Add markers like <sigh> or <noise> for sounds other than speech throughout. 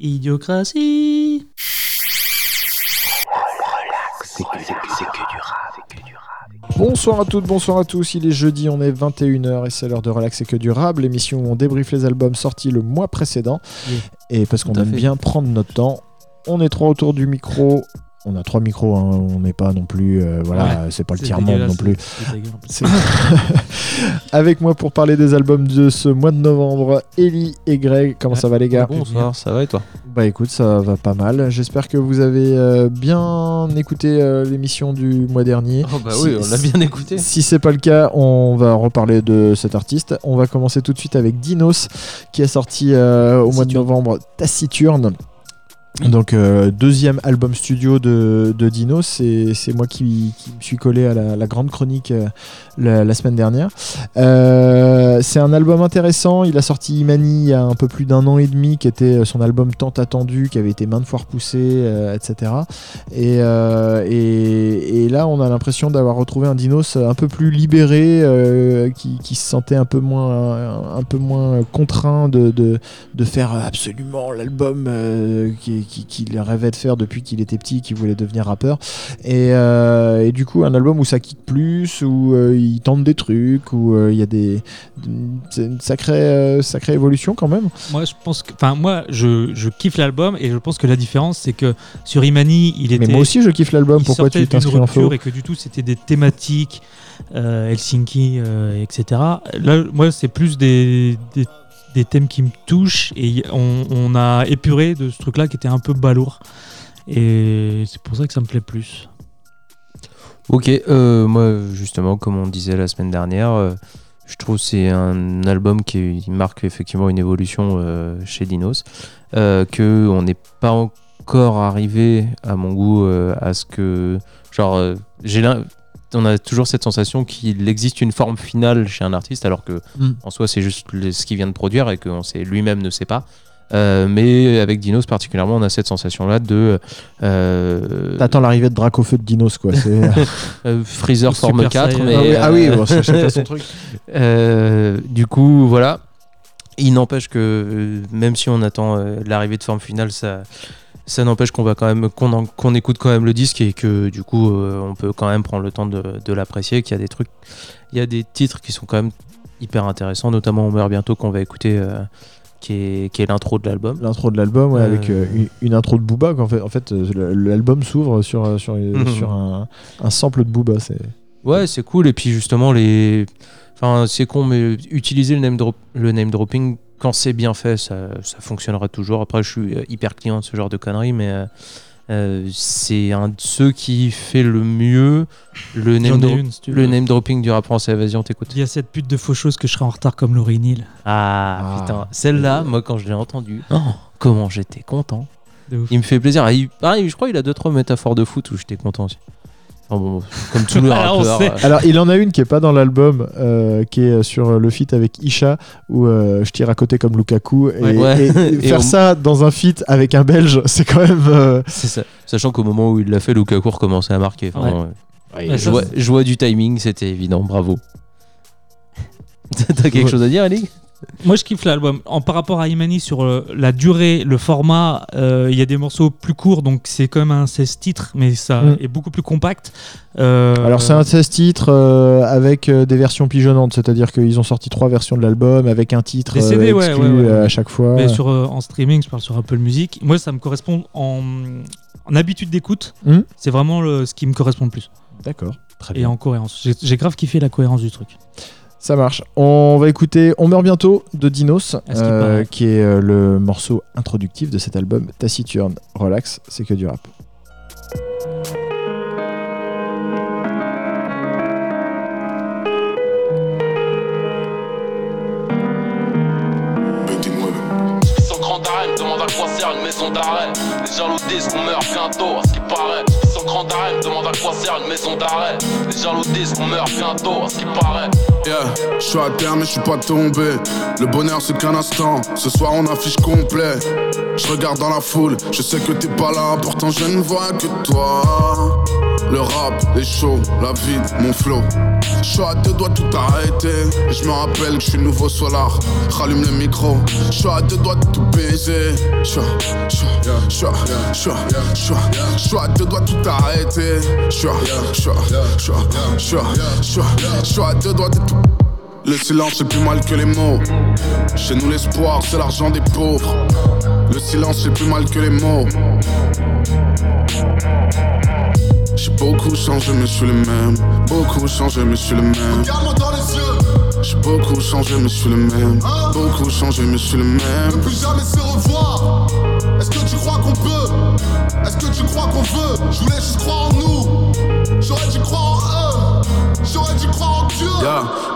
Idiocratie. Bonsoir à toutes, bonsoir à tous. Il est jeudi, on est 21h et c'est l'heure de Relax et que durable, l'émission où on débriefe les albums sortis le mois précédent. Oui. Et parce qu'on aime fait. bien prendre notre temps, on est trois autour du micro. On a trois micros, hein, on n'est pas non plus, euh, voilà, c'est pas le tiers monde non plus. <laughs> Avec moi pour parler des albums de ce mois de novembre, Ellie et Greg. Comment ça va les gars? Bonsoir, ça va et toi? Bah écoute, ça va pas mal. J'espère que vous avez euh, bien écouté euh, l'émission du mois dernier. Oh bah Si- oui, on l'a bien écouté. Si c'est pas le cas, on va reparler de cet artiste. On va commencer tout de suite avec Dinos, qui a sorti euh, au mois de novembre Taciturne. Donc euh, deuxième album studio de, de Dinos, c'est moi qui, me suis collé à la, grande chronique euh, la, semaine dernière. Euh, c'est un album intéressant, il a sorti Imani il y a un peu plus d'un an et demi, qui était son album tant attendu, qui avait été maintes fois repoussé, etc. Et, là, on a l'impression d'avoir retrouvé un Dinos un peu plus libéré, qui, se sentait un peu moins, un peu moins contraint de, de, faire absolument l'album qui- qui- qu'il rêvait de faire depuis qu'il était petit, qu'il voulait devenir rappeur. Et, euh, et du coup, un album où ça kick plus, où euh, il tente des trucs, où euh, il y a des. C'est une sacrée, sacrée évolution quand même. Moi, je pense que, enfin, moi, je, je kiffe l'album et je pense que la différence, c'est que sur Imani, il était. Mais moi aussi, je kiffe l'album. Pourquoi tu t'inscris en faux et que du tout, c'était des thématiques Helsinki, etc. Là, moi, c'est plus des, des, des thèmes qui me touchent et on, a épuré de ce truc-là qui était un peu balourd. Et c'est pour ça que ça me plaît plus. Ok, euh, moi justement, comme on disait la semaine dernière, euh, je trouve c'est un album qui marque effectivement une évolution euh, chez Dinos, que on n'est pas encore arrivé à mon goût à ce que, genre, j'ai on a toujours cette sensation qu'il existe une forme finale chez un artiste, alors que Mm. en soi c'est juste le- ce qu'il vient de produire et qu'on sait lui-même ne sait pas. Euh, mais avec Dinos particulièrement, on a cette sensation-là de euh, T'attends l'arrivée de Dracofeu de Dinos, quoi. C'est. <laughs> euh, Freezer forme Super 4, Saiyan. mais ah oui, ah euh, oui, bon, pas son truc. <laughs> euh, du coup, voilà. Il n'empêche que même si on attend euh, l'arrivée de forme finale, ça, ça n'empêche qu'on va quand même qu'on écoute quand même le disque et que du coup, euh, on peut quand même prendre le temps de, de l'apprécier. Qu'il y a des trucs, il y a des titres qui sont quand même hyper intéressants, notamment On meurt bientôt qu'on va écouter, euh, qui est, qui est l'intro de l'album. L'intro de l'album, ouais, Euh. avec euh, une, une intro de Booba. fait, en fait, l'album s'ouvre sur, sur, Mhm. sur un, un sample de Booba. Ouais, c'est cool. Et puis justement, les. Enfin, c'est con, mais utiliser le name, drop... le name dropping, quand c'est bien fait, ça, ça fonctionnera toujours. Après, je suis euh, hyper client de ce genre de conneries, mais euh, euh, c'est un de ceux qui fait le mieux le name, ai dro- une, si tu le veux. name dropping du rap français. Vas-y, on t'écoute. Il y a cette pute de faucheuse que je serai en retard comme Laurie Neal. Ah, Ah. putain. Celle-là, moi, quand je l'ai entendue, oh, comment j'étais content. Il me fait plaisir. Ah, il- pareil, je crois qu'il a deux trois métaphores de foot où j'étais content aussi. Bon, comme <laughs> on rappeurs. sait. euh, Alors, il en a une qui est pas dans l'album, euh, qui est sur le feat avec Isha, où euh, je tire à côté comme Lukaku. Et, Ouais. Ouais. <laughs> et- et Et faire on- ça dans un feat avec un Belge, <laughs> c'est quand même. euh, C'est ça. Sachant qu'au moment où il l'a fait, Lukaku recommençait à marquer. Enfin, Ouais. joie, joie du timing, c'était évident. Bravo. T'as quelque chose à dire, Ali Moi, je kiffe l'album. En par rapport à Imani sur euh, la durée, le format, euh, il y a des morceaux plus courts, donc c'est quand même un 16 titres, mais ça Mm. est beaucoup plus compact. Euh, Alors, c'est un 16 titres avec des versions pigeonnantes, c'est-à-dire qu'ils ont sorti trois versions de l'album avec un titre CD, exclu ouais, ouais. à chaque fois. Mais sur, en streaming, je parle sur Apple Music. Moi, ça me correspond en, en habitude d'écoute. Hmm. C'est vraiment le- ce qui me correspond le plus. D'accord, très Et bien. en cohérence. J'ai grave kiffé la cohérence du truc. Ça marche. On va écouter On meurt bientôt de Dinos, ce qui euh, qui est euh, le morceau introductif de cet album Taciturne. Relax, c'est que du rap. Son grand d'arrêt me demande à quoi sert une maison d'arrêt. Les jaloux disent qu'on meurt bientôt, à ce qui paraît. Une maison d'arrêt. Les jaloux disent qu'on meurt bientôt, à ce qui paraît. Yeah, je suis à terre mais je suis pas tombé. Le bonheur c'est qu'un instant. Ce soir on affiche complet. Je regarde dans la foule, je sais que t'es pas là, pourtant je ne vois que toi. Le rap, les shows, la vie, mon flow. Je suis à deux doigts tout arrêter. Et je me rappelle que je suis nouveau solar. Rallume le micro. Je suis à deux doigts de tout baiser. Je suis à deux doigts tout arrêter. Je suis à deux doigts de tout. Le silence c'est plus mal que les mots. Chez nous l'espoir c'est l'argent des pauvres. Le silence c'est plus mal que les mots. J'ai beaucoup changé mais je suis le même. Beaucoup changé mais je suis le même. Regarde-moi dans les yeux, J'ai beaucoup changé mais je suis le même. Beaucoup changé mais je suis le même. plus jamais se revoir. Est-ce que tu crois qu'on peut? Est-ce que tu crois qu'on veut? Je voulais juste croire en nous. J'aurais dû croire en eux. J'aurais dû croire en Dieu.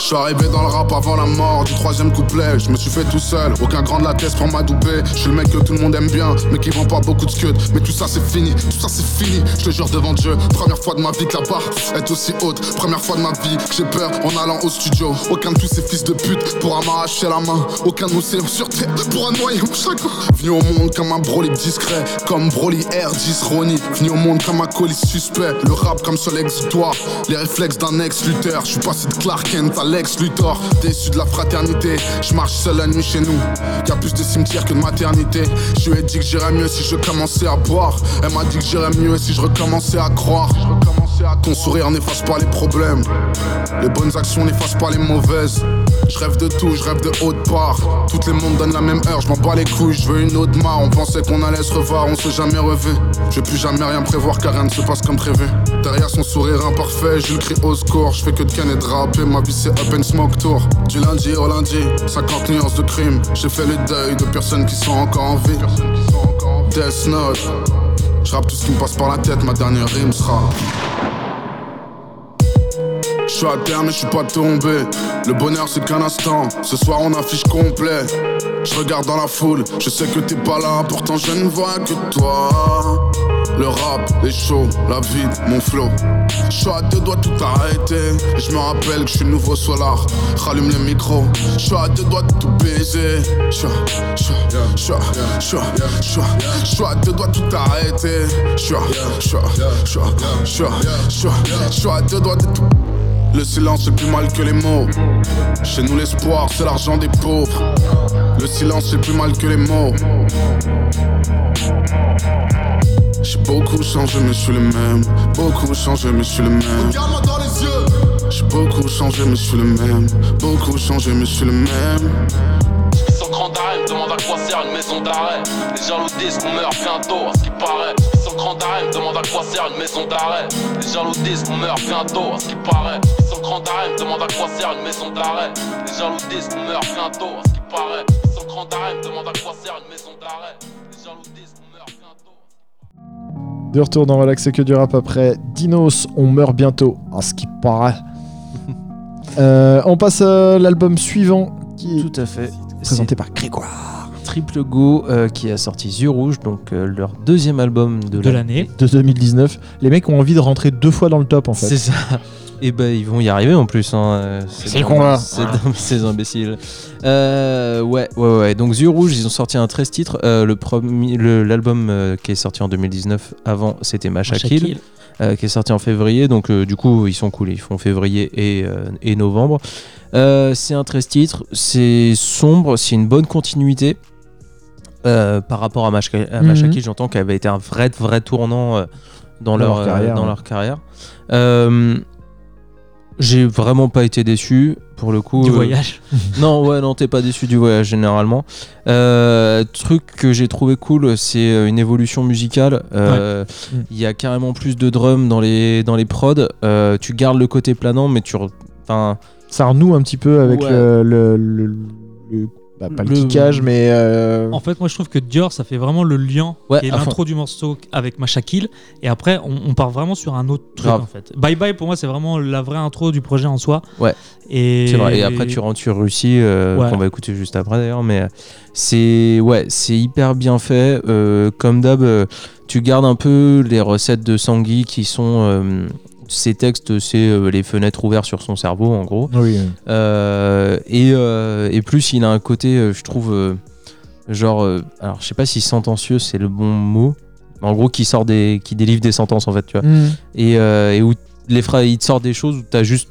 Je suis arrivé dans le rap avant la mort du troisième couplet. Je me suis fait tout seul, aucun grand de la tête pour m'adouber. Je suis le mec que tout le monde aime bien, mais qui vend pas beaucoup de scud. Mais tout ça c'est fini, tout ça c'est fini. Je te jure devant Dieu, première fois de ma vie que la barre est aussi haute. Première fois de ma vie que j'ai peur en allant au studio. Aucun de tous ces fils de pute pourra m'arracher la main. Aucun de océan sur terre pourra noyer mon chagrin. Venu au monde comme un Broly discret, comme Broly R10 Ronnie. Venu au monde comme un colis suspect. Le rap comme seul exutoire, les réflexes d'un ex-lutteur. Je suis passé de Clark Kent à Lex Luthor, déçu de la fraternité. Je marche seul la nuit chez nous. Y a plus de cimetières que de maternité. Je lui ai dit que j'irais mieux si je commençais à boire. Elle m'a dit que j'irais mieux si je recommençais à croire. Ton sourire n'efface pas les problèmes. Les bonnes actions n'effacent pas les mauvaises. Je rêve de tout, je rêve de haute part. Toutes les mondes donnent la même heure, je m'en bats les couilles, je veux une autre mare. On pensait qu'on allait se revoir, on s'est jamais revu. Je plus jamais rien prévoir car rien ne se passe comme prévu. Derrière son sourire imparfait, je le crie au score. Je fais que de de rapper, ma vie c'est up and smoke tour. Du lundi au lundi, 50 nuances de crime. J'ai fait le deuil de personnes qui sont encore en vie. Death Note. Je tout ce qui me passe par la tête, ma dernière rime sera. Je suis à terre mais je suis pas tombé Le bonheur c'est qu'un instant Ce soir on affiche complet Je regarde dans la foule Je sais que t'es pas là Pourtant je ne vois que toi Le rap, les shows, la vie, mon flow Je suis à deux doigts tout arrêter je me rappelle que je suis nouveau solar Rallume le micro Je suis à deux doigts de tout baiser Je suis à- deux doigts tout arrêter je suis à deux doigts de tout le silence c'est plus mal que les mots. Chez nous l'espoir c'est l'argent des pauvres. Le silence c'est plus mal que les mots. J'ai beaucoup changé mais je suis le même. Beaucoup changé mais je suis le même. Regarde-moi dans les yeux, J'ai beaucoup changé mais je suis le même. Beaucoup changé mais je suis le même. Sans grand d'arrêt, me demande à quoi sert une maison d'arrêt. Les jaloux disent qu'on meurt bientôt, à ce qui paraît. Sans grand d'arrêt, me demande à quoi sert une maison d'arrêt. Les jaloux disent qu'on meurt bientôt, à ce qui paraît. Sans grand d'arrêt, me demande à quoi sert une maison d'arrêt. Les jaloux disent qu'on meurt bientôt, à ce qui paraît. Sans grand d'arrêt, me demande à quoi sert une maison d'arrêt. Les jaloux disent qu'on meurt bientôt. De retour dans Relax, c'est que du rap après Dinos, on meurt bientôt, à ce qui paraît. <laughs> Euh, on passe à l'album suivant qui est Tout à fait. présenté par Grégoire Triple Go euh, qui a sorti Yeux Rouge, donc euh, leur deuxième album de, de l'année. de 2019. Les mecs ont envie de rentrer deux fois dans le top en fait. C'est ça. Et ben ils vont y arriver en plus. Hein. C'est con, là. C'est dingue, <laughs> Ces imbéciles. Euh, ouais, ouais, ouais. Donc Yeux Rouge, ils ont sorti un 13 titres. Euh, le premier, le- l'album euh, qui est sorti en 2019, avant, c'était Macha Kill, euh, qui est sorti en février. Donc euh, du coup, ils sont cool. Ils font février et, euh, et novembre. Euh, c'est un 13 titres. C'est sombre. C'est une bonne continuité. Euh, par rapport à Macha, à Mhm. J'entends qu'elle avait été un vrai, vrai tournant euh, dans, Dans leur, leur euh, carrière, dans ouais. leur carrière. J'ai vraiment pas été déçu pour le coup. Du voyage. <laughs> non, ouais, non, t'es pas déçu du voyage généralement. Truc que j'ai trouvé cool, c'est une évolution musicale. Il y a carrément plus de drums dans les, dans les prods. Tu gardes le côté planant, mais tu. Enfin, Ça renoue un petit peu avec Ouais. le, le- le- le- bah, pas le, Le- kickage, mais euh, En fait, moi, je trouve que Dior, ça fait vraiment le lien Ouais, fond. l'intro du morceau avec Macha Kill. Et après, on, on part vraiment sur un autre truc, Grave. en fait. Bye Bye, pour moi, c'est vraiment la vraie intro du projet en soi. Ouais. Et... c'est vrai. Et après, tu rentres sur Russie, euh, Ouais. qu'on va écouter juste après d'ailleurs. Mais euh, c'est ouais, c'est hyper bien fait. Euh, comme d'hab, tu gardes un peu les recettes de Sangui qui sont. Ces textes, c'est euh, les fenêtres ouvertes sur son cerveau, en gros. oui. Euh, et, euh, et plus, il a un côté, je trouve, euh, genre, euh, alors je sais pas si sentencieux c'est le bon mot, mais en gros, qui sort des, qui délivre des sentences en fait, tu vois. Mm. Et, euh, et où les phrases, il te sort des choses où t'as juste,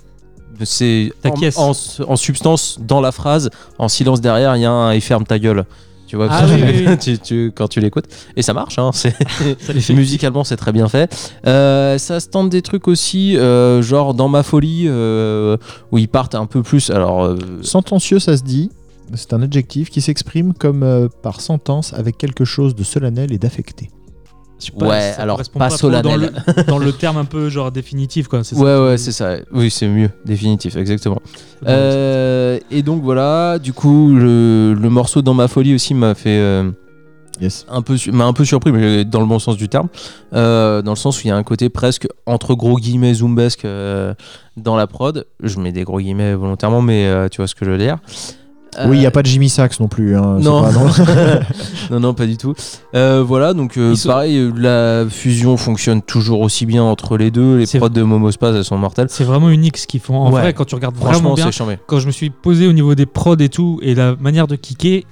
c'est en, en substance dans la phrase, en silence derrière, il y a un et ferme ta gueule. Tu vois, Ah quand, oui, tu, oui, oui. <laughs> tu- tu- quand tu l'écoutes. Et ça marche, hein, c'est <laughs> Ça musicalement c'est très bien fait. Euh, ça se tente des trucs aussi, euh, genre dans ma folie, euh, où ils partent un peu plus. Alors, euh, Sentencieux, ça se dit. C'est un adjectif qui s'exprime comme euh, par sentence avec quelque chose de solennel et d'affecté. Je sais pas, Ouais, ça alors, pas trop Dans le, dans le terme un peu genre définitif, quoi. c'est ça ouais, ouais, c'est ça. Oui, c'est mieux, définitif, exactement. Euh, et donc voilà, du coup, le, le morceau dans ma folie aussi m'a fait. euh, Yes. un peu m'a un peu surpris mais dans le bon sens du terme Euh, dans le sens où il y a un côté presque entre gros guillemets zoombesque euh, dans la prod je mets des gros guillemets volontairement mais euh, tu vois ce que je veux dire Oui, il n'y Euh, a pas de Jimmy Sachs non plus. hein, c'est non. pas- non. <laughs> non non pas du tout Euh, voilà donc euh, sont- pareil euh, la fusion fonctionne toujours aussi bien entre les deux les prods de Momospaz elles sont mortelles C'est vraiment unique ce qu'ils font. En Ouais. vrai, quand tu regardes vraiment bien, quand je me suis posé au niveau des prods et tout, et la manière de kicker,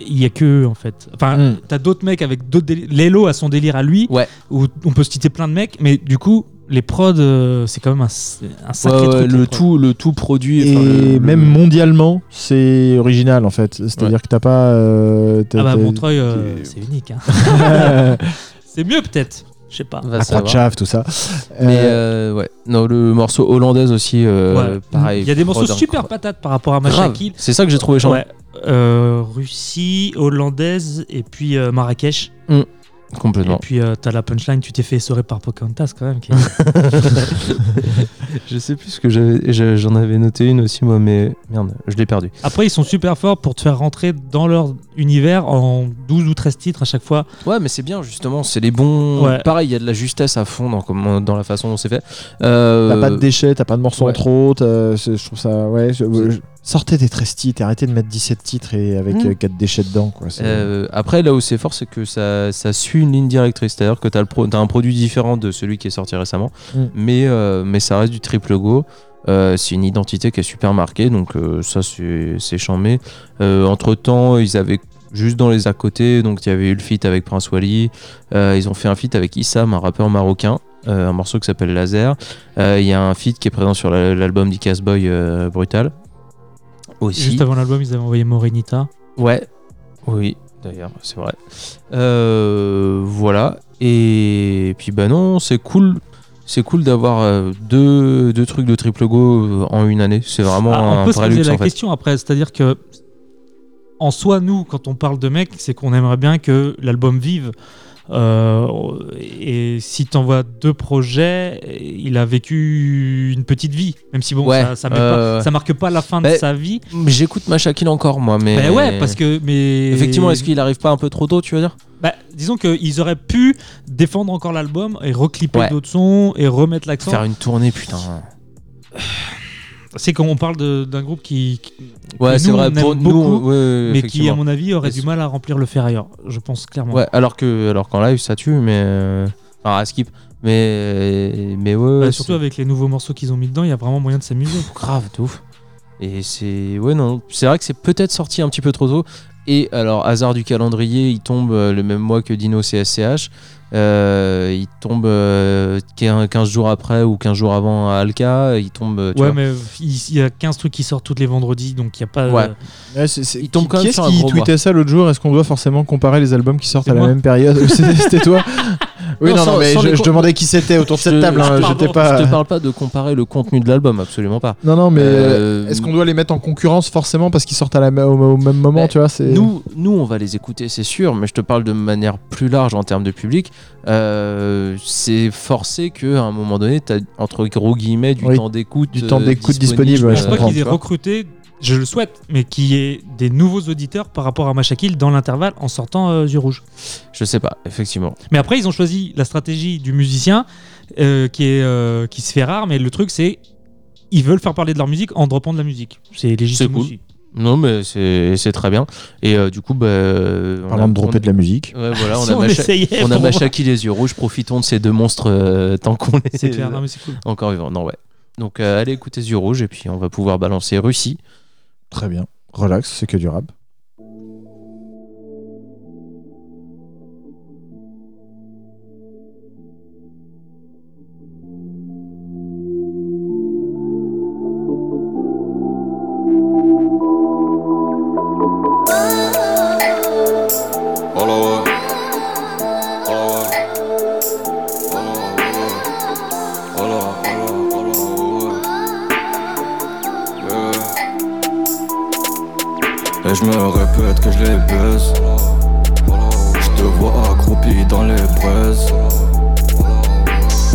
il y a que eux, en fait. Enfin, Mm. t'as d'autres mecs avec d'autres délires. Lelo a son délire à lui, Ouais. où on peut citer plein de mecs, mais du coup, les prods, euh, c'est quand même un, un Ouais, sacré ouais, truc. le tout le tout produit Et enfin, le- le- même mondialement, c'est original en fait. C'est-à-dire que t'as pas. euh, Ah bah, Montreuil, euh, c'est unique. hein. <laughs> c'est mieux, peut-être. Je sais pas. chave, tout ça. mais Euh, euh, ouais non le morceau hollandaise aussi euh, Ouais. pareil Il y a des morceaux super patates par rapport à. Machakil. c'est ça que j'ai trouvé Ouais. Euh, Russie, hollandaise et puis euh, Marrakech. Complètement Et puis euh, t'as la punchline, tu t'es fait essorer par Pocahontas quand même. qui <laughs> Je sais plus ce que j'avais, je- j'en avais noté une aussi moi, mais merde, je l'ai perdu. Après, ils sont super forts pour te faire rentrer dans leur univers en 12 ou 13 titres à chaque fois. Ouais, mais c'est bien justement, c'est les bons. Ouais. Pareil, il y a de la justesse à fond dans, comment- dans la façon dont c'est fait. Euh, T'as pas de déchets, t'as pas de morceaux ouais. en trop. t'as- c'est- Je trouve ça. Ouais. je- Sortez des 13 titres, arrêtez de mettre 17 titres et avec Mm. 4 déchets dedans. Quoi. euh, après, là où c'est fort, c'est que ça, ça suit une ligne directrice. C'est-à-dire que tu as, un produit différent de celui qui est sorti récemment, Mm. mais, euh, mais ça reste du triple go. Euh, c'est une identité qui est super marquée, donc euh, ça c'est chambé. Euh, entre temps, ils avaient juste dans les à côté, donc il y avait eu le feat avec Prince Wally. Euh, ils ont fait un feat avec Issam, un rappeur marocain, euh, un morceau qui s'appelle Laser. Euh, Il y a un feat qui est présent sur la- l'album d'Icas Boy euh, Brutal. Aussi. Juste avant l'album, ils avaient envoyé Morenita. Ouais, oui, d'ailleurs, c'est vrai. Euh, voilà. Et puis, bah non, c'est cool. C'est cool d'avoir euh, deux, deux trucs de triple go euh, en une année. C'est vraiment Ah, un on peut se poser luxe la en fait. question après, c'est-à-dire que en soi, nous, quand on parle de mecs, c'est qu'on aimerait bien que l'album vive. Euh, et si tu envoies deux projets, il a vécu une petite vie, même si bon, Ouais, ça, euh, pas- ça marque pas la fin de sa vie. J'écoute Machakil encore, moi. Mais Ben ouais, parce que mais Effectivement, est-ce qu'il arrive pas un peu trop tôt, tu veux dire? Bah, disons qu'ils auraient pu défendre encore l'album et reclipper Ouais. d'autres sons et remettre l'accent. Faire une tournée, putain. C'est quand on parle d'un groupe qui, qui- Ouais, c'est nous, vrai. Pour nous, ouais, mais qui, à mon avis, aurait du mal à remplir le Ferrailleur. Je pense clairement. Ouais, alors que alors qu'en live ça tue, mais euh, enfin à skip, mais mais ouais. Bah, surtout avec les nouveaux morceaux qu'ils ont mis dedans, il y a vraiment moyen de s'amuser. grave de ouf. Et c'est ouais non, c'est vrai que c'est peut-être sorti un petit peu trop tôt. Et alors hasard du calendrier, il tombe euh, le même mois que Dino CSCH. Euh, il tombe euh, 15 jours après ou 15 jours avant à Alka. Il tombe. euh, tu Ouais, vois. mais il il y a 15 trucs qui sortent tous les vendredis, donc il n'y a pas. Ouais. C'est- Il tombe qui- quand même qui sur un qui gros tweetait ça l'autre jour? Est-ce qu'on doit forcément comparer les albums qui sortent à la même période? <laughs> C'était toi Oui, Non, non, sans- non, mais sans je, je demandais qui c'était autour de Je cette te- table. hein, J'étais Je pas. te parle pas de comparer le contenu de l'album, absolument pas. Non, non, mais Euh, est-ce qu'on doit les mettre en concurrence forcément parce qu'ils sortent à la, même- au, au même moment Bah, Tu vois, c'est. Nous, nous, on va les écouter, c'est sûr, mais je te parle de manière plus large en termes de public. Euh, c'est forcé qu'à un moment donné, tu as entre gros guillemets du Oui, temps d'écoute. du temps euh, d'écoute disponible, ouais, je je crois comprends, qu'ils aient tu vois. recruté, je le souhaite, mais qu'il y ait des nouveaux auditeurs par rapport à Machakil dans l'intervalle en sortant euh, du rouge. Je sais pas, effectivement. Mais après, ils ont choisi la stratégie du musicien euh, qui, est, euh, qui se fait rare, mais le truc, c'est ils veulent faire parler de leur musique en droppant de la musique. C'est légitime C'est cool. aussi. Non, mais c'est c'est très bien. Et euh, du coup, bah, on Parlant a- de dropper on- de la musique. Ouais, voilà, on <laughs> Si a, on Macha- on a. Machaki les yeux rouges. Profitons de ces deux monstres euh, tant qu'on les C'est clair, non mais c'est cool. encore vivants. Non, ouais. Donc, euh, allez écouter les yeux rouges et puis on va pouvoir balancer Russie. Très bien. Relax, c'est que du rap. Que je les baise. Je te vois accroupi dans les braises.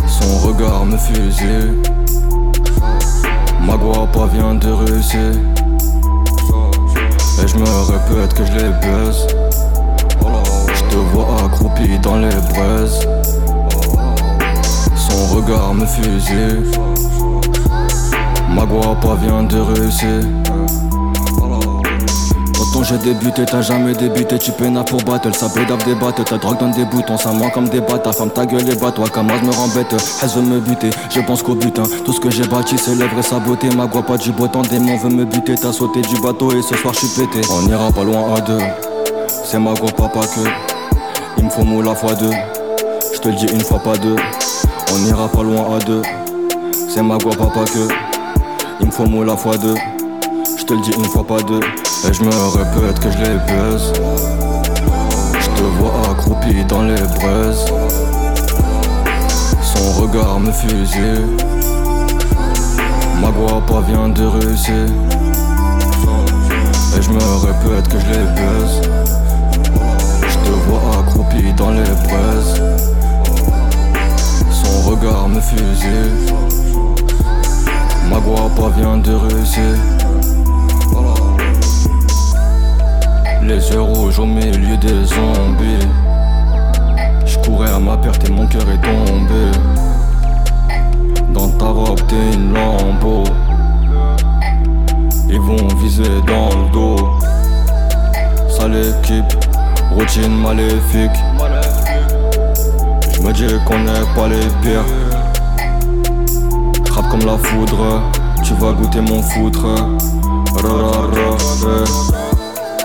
Son regard me fusille. Ma guapa vient de Russie. Et je me répète que je les baise. Je te vois accroupi dans les braises. Son regard me fusille. Ma guapa vient de Russie. Quand j'ai débuté, t'as jamais débuté, tu peines pour battle, ça pédave des battes, ta drogue donne des boutons, ça ment comme des battes, ta femme ta gueule et bat toi, Kamaz me rend bête, elle veut me buter, je pense qu'au butin, tout ce que j'ai bâti c'est l'œuvre et sa beauté, ma pas du beau temps, démon veut me buter, t'as sauté du bateau et ce soir je suis pété, on ira pas loin à deux, c'est ma pas pas que, il me faut mot la fois deux, je te le dis une fois pas deux, on ira pas loin à deux, c'est ma pas pas que, il me faut mot la fois deux, je te le dis une fois pas deux. Et je me répète que je les baise. Je te vois accroupi dans les braises. Son regard me fusille. Ma guapa vient de Russie. Et je me répète que je les baise. Je te vois accroupi dans les braises. Son regard me fusille. Ma guapa vient de Russie Les yeux rouges au milieu des zombies. Je courais à ma perte et mon cœur est tombé. Dans ta robe, t'es une lambeau. Ils vont viser dans le dos. Sale équipe, routine maléfique. Je me dis qu'on n'est pas les pires. Frappe comme la foudre, tu vas goûter mon foutre.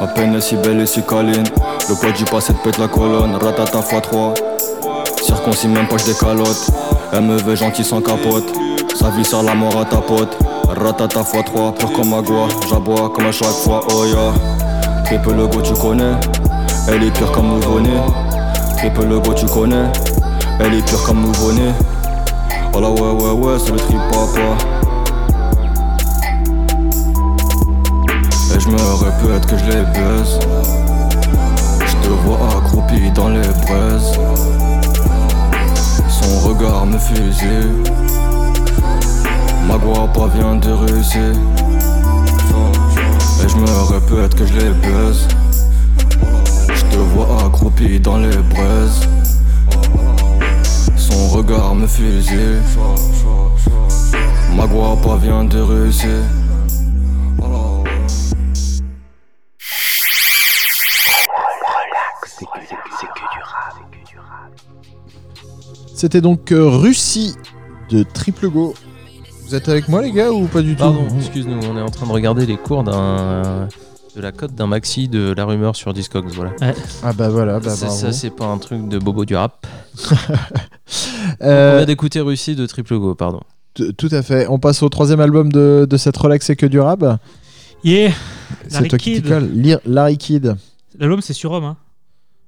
Ma peine est si belle et si câline. Le poids du passé te pète la colonne. Ratata x3. Circoncis même pas des calottes. Elle me veut gentil sans capote. Sa vie sert la mort à ta pote. Ratata x3. Pur comme agua. J'aboie comme à chaque fois. Oh yeah. Triple le go tu connais. Elle est pure comme nouveau-né. Triple le go tu connais. Elle est pure comme nouveau-né. Oh là ouais ouais ouais c'est le trip papa. je me répète que je les baise. Je te vois accroupi dans les braises. Son regard me fusille. Ma guapa vient de Russie. Et je me répète que je les baise. Je te vois accroupi dans les braises. Son regard me fusille. Ma guapa vient de Russie C'était donc euh, Russie de Triple Go. Vous êtes avec moi les gars ou pas du Pardon, tout excuse-nous, on est en train de regarder les cours d'un de la cote d'un maxi de la rumeur sur Discogs, voilà. Ah bah voilà, bah ça, bravo. ça, c'est pas un truc de bobo du rap. <laughs> Euh, On vient d'écouter Russie de Triple Go, pardon. t- tout à fait. On passe au troisième album de, de cette relax et que du rap. Yeah C'est Larry toi qui Larry Kidd. L'album, c'est sur Rome. Hein.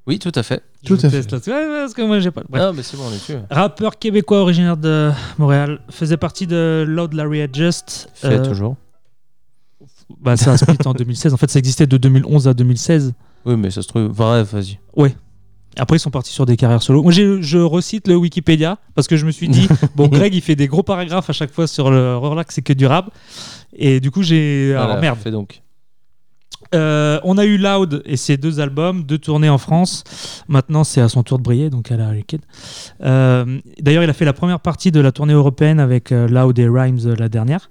Oui, tout à fait. Tout à là-dessus. Ouais, parce que moi, j'ai pas. Bref. Ah, mais c'est bon, on est dessus. Rappeur québécois originaire de Montréal, faisait partie de Loud Larry Adjust. Fait Euh, toujours. bah, ça a split en <laughs> 2016. En fait, ça existait de 2011 à 2016. Oui, mais ça se trouve. Bref, vas-y. Après, ils sont partis sur des carrières solo. Moi, je recite le Wikipédia parce que je me suis dit, <laughs> bon, Greg, il fait des gros paragraphes à chaque fois sur le relax, c'est que du rap. Et du coup, j'ai. Alors, Voilà, merde. Fais donc. Euh, on a eu Loud et ses deux albums, deux tournées en France. Maintenant, c'est à son tour de briller, donc à la. Euh, D'ailleurs, il a fait la première partie de la tournée européenne avec euh, Loud et Rhymes la dernière.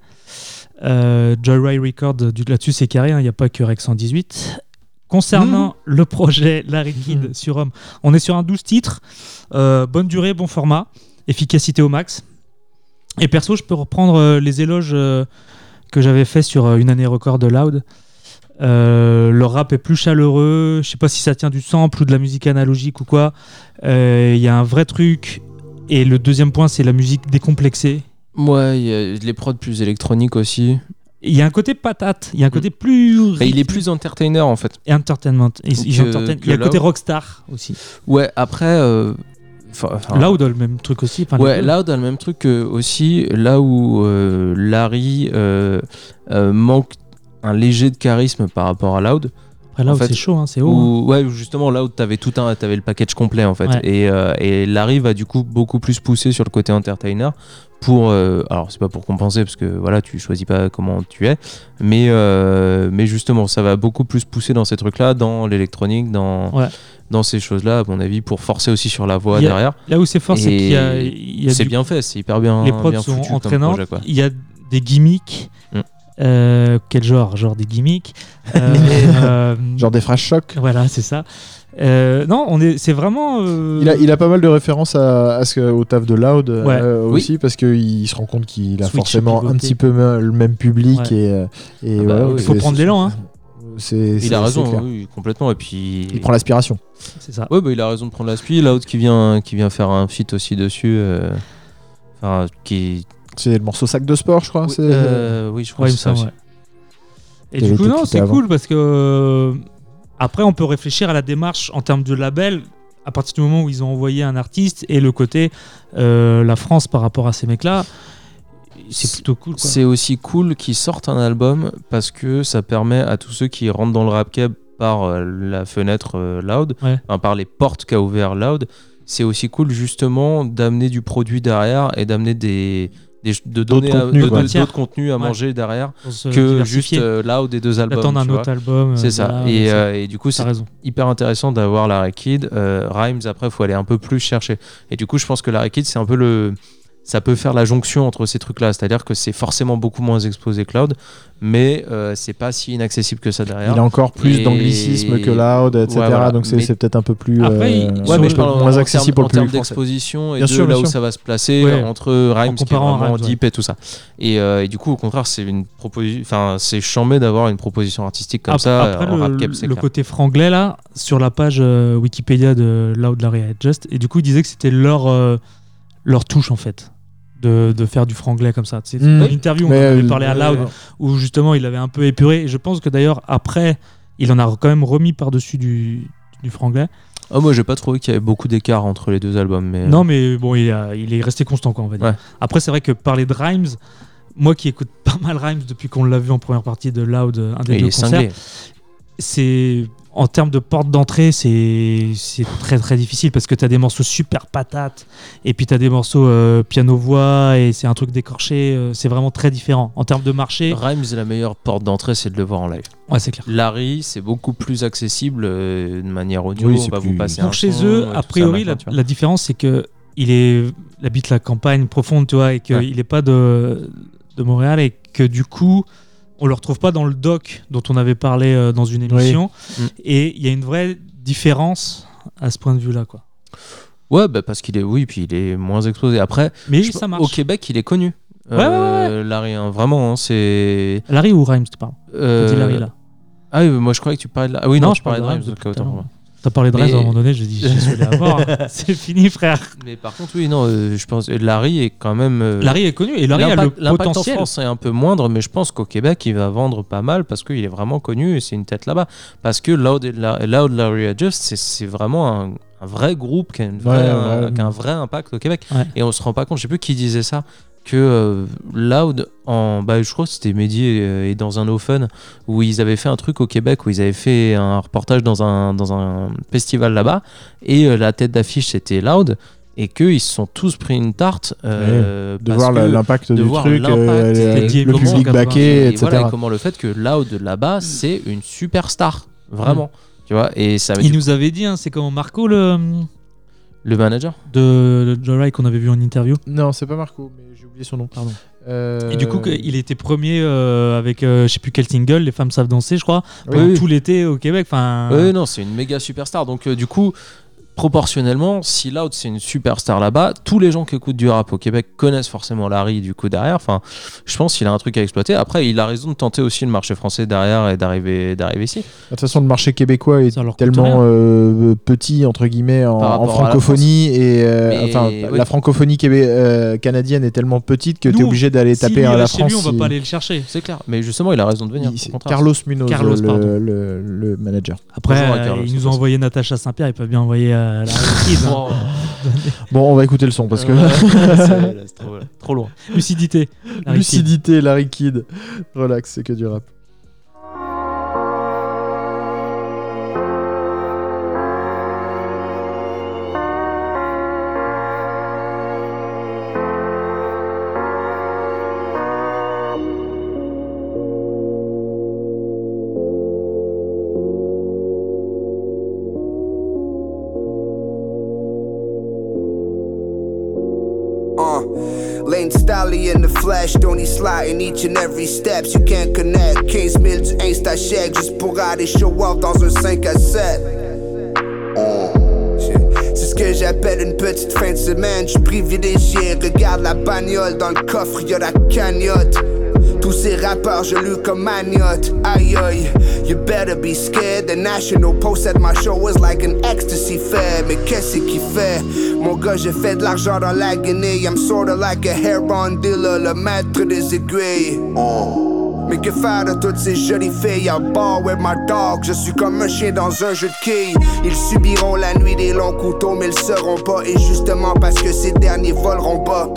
Euh, Joyride Record, là-dessus, c'est carré, hein, il n'y a pas que Rex 118. Concernant le projet Larry Kid sur Homme, on est sur un 12 titres, bonne durée, bon format, efficacité au max. Et perso, je peux reprendre les éloges que j'avais fait sur une année record de Loud. Euh, le rap est plus chaleureux. Je sais pas si ça tient du sample ou de la musique analogique ou quoi. Euh, Il y a un vrai truc. Et le deuxième point, c'est la musique décomplexée. Ouais, il y a les prods plus électroniques aussi. Il y a un côté patate. Il y a un côté plus. Bah, il est plus entertainer en fait. et entertainment. Entertainent. que Il y a le côté rockstar aussi. Ouais, après. euh, enfin, Loud a le même truc aussi. Ouais. Loud a le même truc aussi, là où euh, Larry euh, euh, manque un léger de charisme par rapport à Loud, Après, là En fait, c'est chaud, hein, c'est haut. hein. Ouais, justement où t'avais tout un, t'avais le package complet en fait. Ouais. Et, euh, et Larry va du coup beaucoup plus pousser sur le côté entertainer pour, euh, alors c'est pas pour compenser parce que voilà, tu choisis pas comment tu es, mais euh, mais justement ça va beaucoup plus pousser dans ces trucs-là, dans l'électronique, dans Ouais. dans ces choses-là à mon avis pour forcer aussi sur la voix a- derrière. Là où c'est fort, c'est qu'il y a, C'est du- bien fait, c'est hyper bien. les prods bien sont foutu entraînants. projet. Il y a des gimmicks. Mm. Euh, quel genre? Genre des gimmicks. Euh, <laughs> euh, Genre des phrases chocs. Voilà, c'est ça. Euh, non, on est, c'est vraiment. euh, Il a, il a pas mal de références à, à ce au taf de Loud Ouais. euh, Oui. aussi parce qu'il se rend compte qu'il a Switch forcément un petit peu le même public Ouais. et, et Ah bah. Il faut prendre l'élan, hein. C'est, Il a raison, oui, complètement. Et puis Il prend l'aspiration. C'est ça. Ouais, bah, il a raison de prendre la spi. L'autre qui vient, qui vient faire un feat aussi dessus. euh, Enfin, qui. C'est le morceau sac de sport, je crois. Oui, c'est- euh, oui, je crois Ouais, que ça ouais. Et du coup, non, c'est cool parce que. euh, Après, on peut réfléchir à la démarche en termes de label à partir du moment où ils ont envoyé un artiste et le côté euh, la France par rapport à ces mecs-là. C'est plutôt cool. C'est aussi cool qu'ils sortent un album parce que ça permet à tous ceux qui rentrent dans le rap cap par euh, la fenêtre euh, Loud, Ouais. par les portes qu'a ouvert Loud. C'est aussi cool justement d'amener du produit derrière et d'amener des, des- de donner à- contenus, de- quoi. de- d'autres contenus à Ouais. manger derrière que juste euh, Loud et deux albums. D'attendre un vois. autre album. C'est euh, ça. voilà, et, c'est- euh, et du coup, c'est hyper intéressant d'avoir la Kid. Euh, Rhymes, après, il faut aller un peu plus chercher. Et du coup, je pense que la Kid, c'est un peu le. Ça peut faire la jonction entre ces trucs-là. C'est-à-dire que c'est forcément beaucoup moins exposé cloud, mais euh, c'est pas si inaccessible que ça derrière. Il a encore plus Et- d'anglicisme que Loud, etc. Ouais, voilà. donc c'est, Mais- peut-être un peu plus. Après, il- euh, Ouais, Ouais, mais je sur- parle en- moins en accessible termes- pour le en termes d'exposition et Bien de sûr, là où ça va se placer Ouais. entre Rhymes qui est vraiment Rhymes, deep et tout ça. Et, euh, et du coup, au contraire, c'est une proposition. Enfin, c'est chambé d'avoir une proposition artistique comme Après, ça après, en le, rap cap, c'est le côté franglais là, sur la page euh, Wikipédia de Loud Larry Just, et du coup, ils disaient que c'était leur, euh, leur touche en fait. De, de faire du franglais comme ça. C'est Mm. dans l'interview, on en avait euh, parlé à Loud, où justement il avait un peu épuré. Et je pense que d'ailleurs, après, il en a quand même remis par-dessus du, du franglais. Ah, moi, j'ai pas trouvé qu'il y avait beaucoup d'écart entre les deux albums. Mais... Non, mais bon, il, a- il est resté constant, quoi, on va dire. Ouais. Après, c'est vrai que parler de Rhymes, moi qui écoute <laughs> pas mal Rhymes depuis qu'on l'a vu en première partie de Loud, euh, un des Et deux concerts, c'est en termes de porte d'entrée, c'est c'est très très difficile parce que tu as des morceaux super patates et puis tu as des morceaux euh, piano-voix et c'est un truc décorché, euh, c'est vraiment très différent. En termes de marché, Rhymes, la meilleure porte d'entrée, c'est de le voir en live. ouais, c'est clair. Larry, c'est beaucoup plus accessible euh, de manière audio. Oui, on c'est va plus- vous passer un Pour chez son, eux, euh, a priori, la, différence c'est que il est il habite la campagne profonde, tu vois, et qu'il Ouais. n'est pas de, de Montréal et que du coup, on le retrouve pas dans le doc dont on avait parlé euh, dans une émission. Mm. Et il y a une vraie différence à ce point de vue-là, quoi. Ouais, bah, parce qu'il est, oui, puis il est moins exposé. Après, Mais je- ça marche. au Québec, il est connu. Ouais, ouais, Euh, Larry, hein, vraiment, hein, c'est. Larry ou Rhymes, tu parles? Euh, Larry là. Ah oui, moi je croyais que tu parlais de. Ah oui, non, Non, je je parlais de de Rhymes. Rhymes T'as parlé de Mais- à un moment donné, j'ai dit. <laughs> <laughs> C'est fini, frère. Mais par contre, oui, non, euh, je pense. Larry est quand même. euh, Larry est connu et Larry a le l'impact en potentiel. France est un peu moindre, mais je pense qu'au Québec, il va vendre pas mal parce qu'il est vraiment connu et c'est une tête là-bas. Parce que Loud, La- Loud Larry Adjust, c'est- vraiment un, un vrai groupe qui a, une vraie- Ouais, un, ouais. qui a un vrai impact au Québec. Et on se rend pas compte, je sais plus qui disait ça, que euh, Loud, en, bah, je crois que c'était Mehdi et, et dans un Open, où ils avaient fait un truc au Québec, où ils avaient fait un reportage dans un, dans un festival là-bas, et euh, la tête d'affiche c'était Loud, et qu'ils se sont tous pris une tarte. euh, de voir l'impact de du voir truc, euh, le public 80, baqué, et etc. voilà, et comment le fait que Loud là-bas, c'est une superstar, vraiment. Tu vois, et ça Il nous avait dit, hein, c'est comment Marco, le le manager. de Joe qu'on avait vu en interview. Non, c'est pas Marco, mais j'ai oublié son nom. Pardon. Euh, Et du coup, il était premier euh, avec, euh, je sais plus quel single, Les femmes savent danser, je crois, Oui, tout l'été au Québec. Enfin, Oui, non, c'est une méga superstar. Donc, euh, du coup, proportionnellement, si Loud c'est une superstar là-bas, tous les gens qui écoutent du rap au Québec connaissent forcément Larry du coup derrière. Enfin, je pense qu'il a un truc à exploiter. Après, il a raison de tenter aussi le marché français derrière et d'arriver d'arriver ici. De toute façon, le marché québécois est tellement euh, petit entre guillemets en, à francophonie et euh, enfin oui. la francophonie québé- euh, canadienne est tellement petite que tu es obligé d'aller taper à irait la chez France. lui, on va si- pas aller le chercher. C'est clair. Mais justement, il a raison de venir. il-. Carlos Munoz, Carlos, le, pardon. le- le manager. Après, Bonjour à euh, Carlos, ils c'est nous ont pas envoyé Natacha Saint-Pierre, ils peuvent bien envoyer la Kid, hein. Bon, on va écouter le son parce que <laughs> c'est- trop, trop loin. Lucidité. la Kid. lucidité, Larry Kidd, relax, c'est que du rap. Sliding each and every steps. You can't connect. 15 000 du Insta chèque juste pour aller show off dans un 5 à 7. Shit. C'est ce que j'appelle une petite fin de semaine. J'suis privilégié. Regarde la bagnole dans le coffre, y'a la cagnotte. Ces rappeurs, je lus comme magnotte. Aïe aïe, you better be scared. The National Post said my show was like an ecstasy fair. Mais qu'est-ce qu'il fait? Mon gars, j'ai fait de l'argent dans la Guinée. I'm sorta like a heroin dealer, le maître des aiguilles. Mais que faire de toutes ces jolies filles à bar with my dog? Je suis comme un chien dans un jeu de quilles Ils subiront la nuit des longs couteaux Mais ils seront pas Et justement parce que ces derniers voleront pas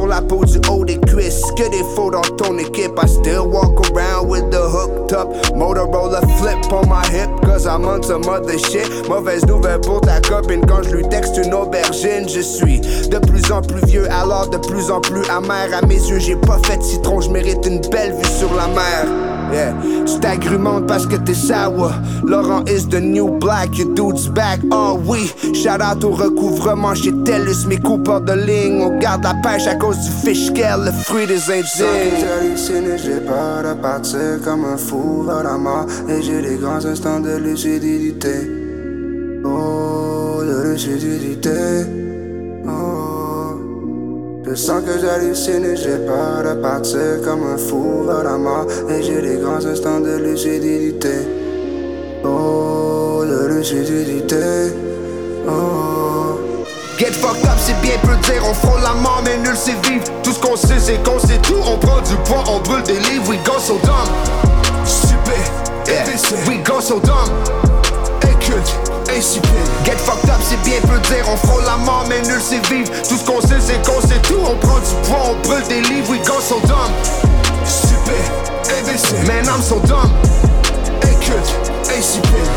sur la peau du haut des cuisses, que des faux dans ton équipe. I still walk around with the hooked up Motorola flip on my hip, cause I'm on some other shit. Mauvaise nouvelle pour ta copine quand je lui texte une aubergine. Je suis de plus en plus vieux, alors de plus en plus amer. À mes yeux, j'ai pas fait de citron, je mérite une belle vue sur la mer. Yeah, tu t'agrémentes parce que t'es sour. Laurent is the new black, your dude's back. Oh oui, shout out au recouvrement chez TELUS, mes coupeurs de ligne. On garde la pêche à cause du fish scale, le fruit des. J'hallucine, j'ai peur de partir comme un fou vers la mort. Et j'ai des grands instants de lucidité. Oh, de lucidité. Oh. Je sens que j'hallucine et j'ai peur de partir comme un fou vers la mort. Et j'ai des grands instants de lucidité. Oh, de lucidité. Oh. Get fucked up, c'est bien peu dire, on frôle la mort, mais nul c'est vivre. Tout ce qu'on sait, c'est qu'on sait tout. On prend du poids, on brûle des livres, we go so dumb. Super, yeah. we go so dumb. Get fucked up, c'est bien peu dire, on frôle la mort, mais nul c'est vivre. Tout ce qu'on sait, c'est qu'on sait tout. On prend du poids, on brûle des livres, we go so dumb. Super, imbécile. Man, I'm so dumb. Inculte, insipide.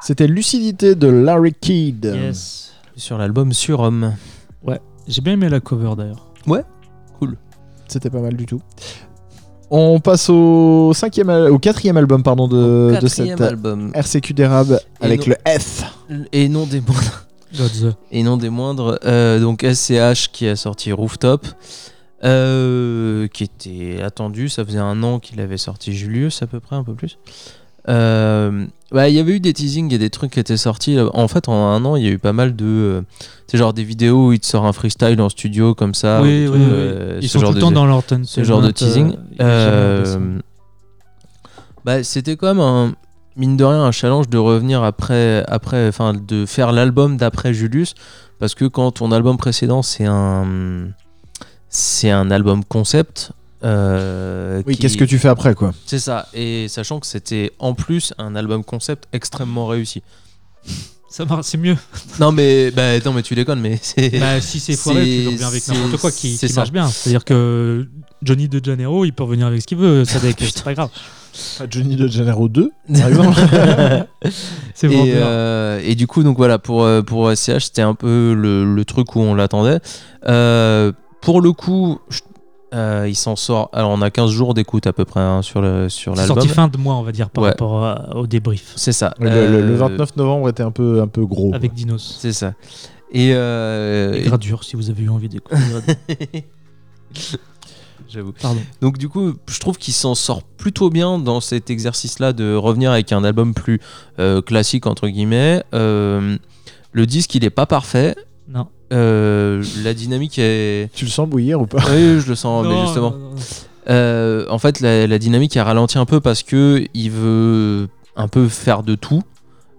C'était Lucidité de Larry Kidd. Yes. Sur l'album Surhomme. J'ai bien aimé la cover d'ailleurs. C'était pas mal du tout. On passe au cinquième, au quatrième album pardon de, cette album. RCQ d'érable Et avec non- le F. Et non des moindres. God's. Et non des moindres. euh, donc SCH qui a sorti Rooftop. euh, qui était attendu. Ça faisait un an qu'il avait sorti Julius à peu près, un peu plus. Euh, bah, il y avait eu des teasings et des trucs qui étaient sortis. En fait, en un an, il y a eu pas mal de. euh, c'est genre des vidéos où il te sort un freestyle en studio comme ça. oui, ou oui, euh, Ils sont tout le de- temps dans leur ce genre de teasing. Euh, bah, c'était quand même un, mine de rien un challenge de revenir après, après, enfin de faire l'album d'après Julius, parce que quand ton album précédent c'est un, c'est un album concept. Euh, Oui, qui- qu'est-ce que tu fais après quoi C'est ça, et sachant que c'était en plus un album concept extrêmement réussi. Ça marche, c'est mieux. Non mais, bah, non mais tu déconnes, mais c'est. Bah, si c'est foiré, tu reviens avec n'importe quoi qui, c'est qui ça. marche bien. C'est-à-dire que Johnny de Janeiro, il peut revenir avec ce qu'il veut, ça c'est <laughs> pas grave. Johnny de Janeiro 2 par <laughs> exemple. C'est et, euh, et du coup, donc voilà, pour, euh, pour SCH, c'était un peu le, le truc où on l'attendait. Euh, pour le coup, je- euh, il s'en sort. Alors, on a 15 jours d'écoute à peu près hein, sur le- sur l'album. sorti fin de mois, on va dire, par Ouais. rapport à- au débrief C'est ça. le, le- le Euh, 29 novembre était un peu, un peu gros. avec Dinos. C'est ça. Et, euh, Et Gradure, si vous avez eu envie d'écouter. Gradure. <laughs> J'avoue. Pardon. Donc du coup, je trouve qu'il s'en sort plutôt bien dans cet exercice-là de revenir avec un album plus euh, classique entre guillemets. Euh, le disque, il est pas parfait. Non. Euh, la dynamique est. Tu le sens bouillir ou pas Oui, je le sens, mais justement. non, non, non. Euh, en fait, la, la dynamique a ralenti un peu parce que il veut un peu faire de tout.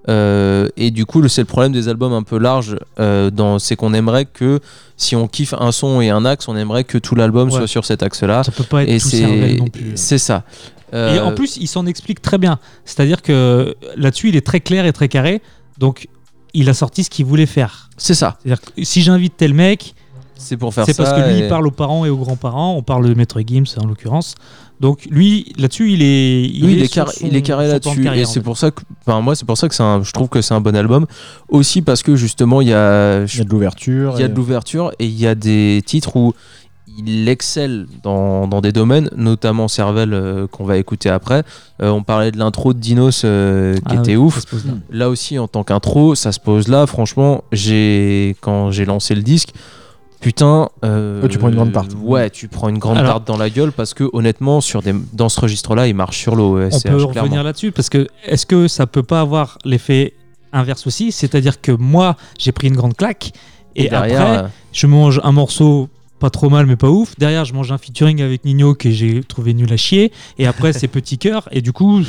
Euh, et du coup, c'est le problème des albums un peu larges. euh, dans- c'est qu'on aimerait que si on kiffe un son et un axe, on aimerait que tout l'album Ouais. soit sur cet axe-là. Ça peut pas être Et tout c'est non plus. c'est ça. Et en plus, il s'en explique très bien. C'est-à-dire que là-dessus, il est très clair et très carré. Donc, il a sorti ce qu'il voulait faire. c'est ça. C'est-à-dire que si j'invite tel mec, C'est pour faire C'est parce que lui, et- il parle aux parents et aux grands-parents. On parle de Maître Gims en l'occurrence. Donc lui, là-dessus, il est. Oui, il est, sur carré, son- il est carré là-dessus. Et c'est pour ça que, enfin, moi, c'est pour ça que un- je trouve que c'est un bon album. Aussi parce que justement, il y a, Il y a de l'ouverture. il y a et- de l'ouverture et il y a des titres où il excelle dans, dans des domaines, notamment Cervelle euh, qu'on va écouter après. Euh, on parlait de l'intro de Dinos euh, qui Ah était oui, ouf. là. Là aussi, en tant qu'intro, ça se pose là. Franchement, j'ai quand j'ai lancé le disque, putain. euh, Ouais, tu prends une grande tarte. Ouais, tu prends une grande Alors- tarte dans la gueule parce que honnêtement, sur des, dans ce registre-là, il marche sur l'eau. On peut clairement. revenir là-dessus parce que est-ce que ça peut pas avoir l'effet inverse aussi? C'est-à-dire que moi, j'ai pris une grande claque et, derrière, après, euh, je mange un morceau pas trop mal mais pas ouf. Derrière, je mange un featuring avec Nino que j'ai trouvé nul à chier. Et après, c'est petit cœur. Et du coup,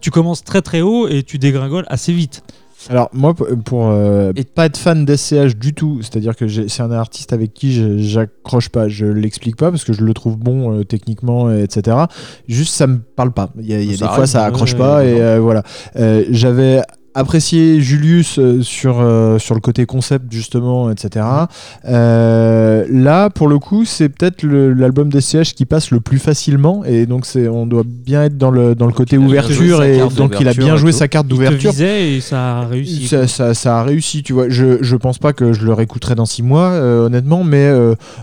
tu commences très très haut et tu dégringoles assez vite. Alors moi, pour, euh, Et- pas être fan d'SCH du tout, c'est-à-dire que c'est un artiste avec qui j'accroche pas, je l'explique pas parce que je le trouve bon euh, techniquement, etc. Juste ça me parle pas. Il y a, y des fois ça accroche ouais, pas ouais, et euh, voilà. Euh, J'avais apprécié Julius euh, sur, euh, sur le côté concept justement, etc. Euh, là, pour le coup, c'est peut-être l'album d'SCH qui passe le plus facilement et donc on doit bien être dans le, dans le côté ouverture et donc il a bien joué sa carte d'ouverture. et ça a réussi. Ça, ça- ça a réussi, tu vois. Je, je pense pas que je le réécouterai dans six mois, euh, honnêtement, mais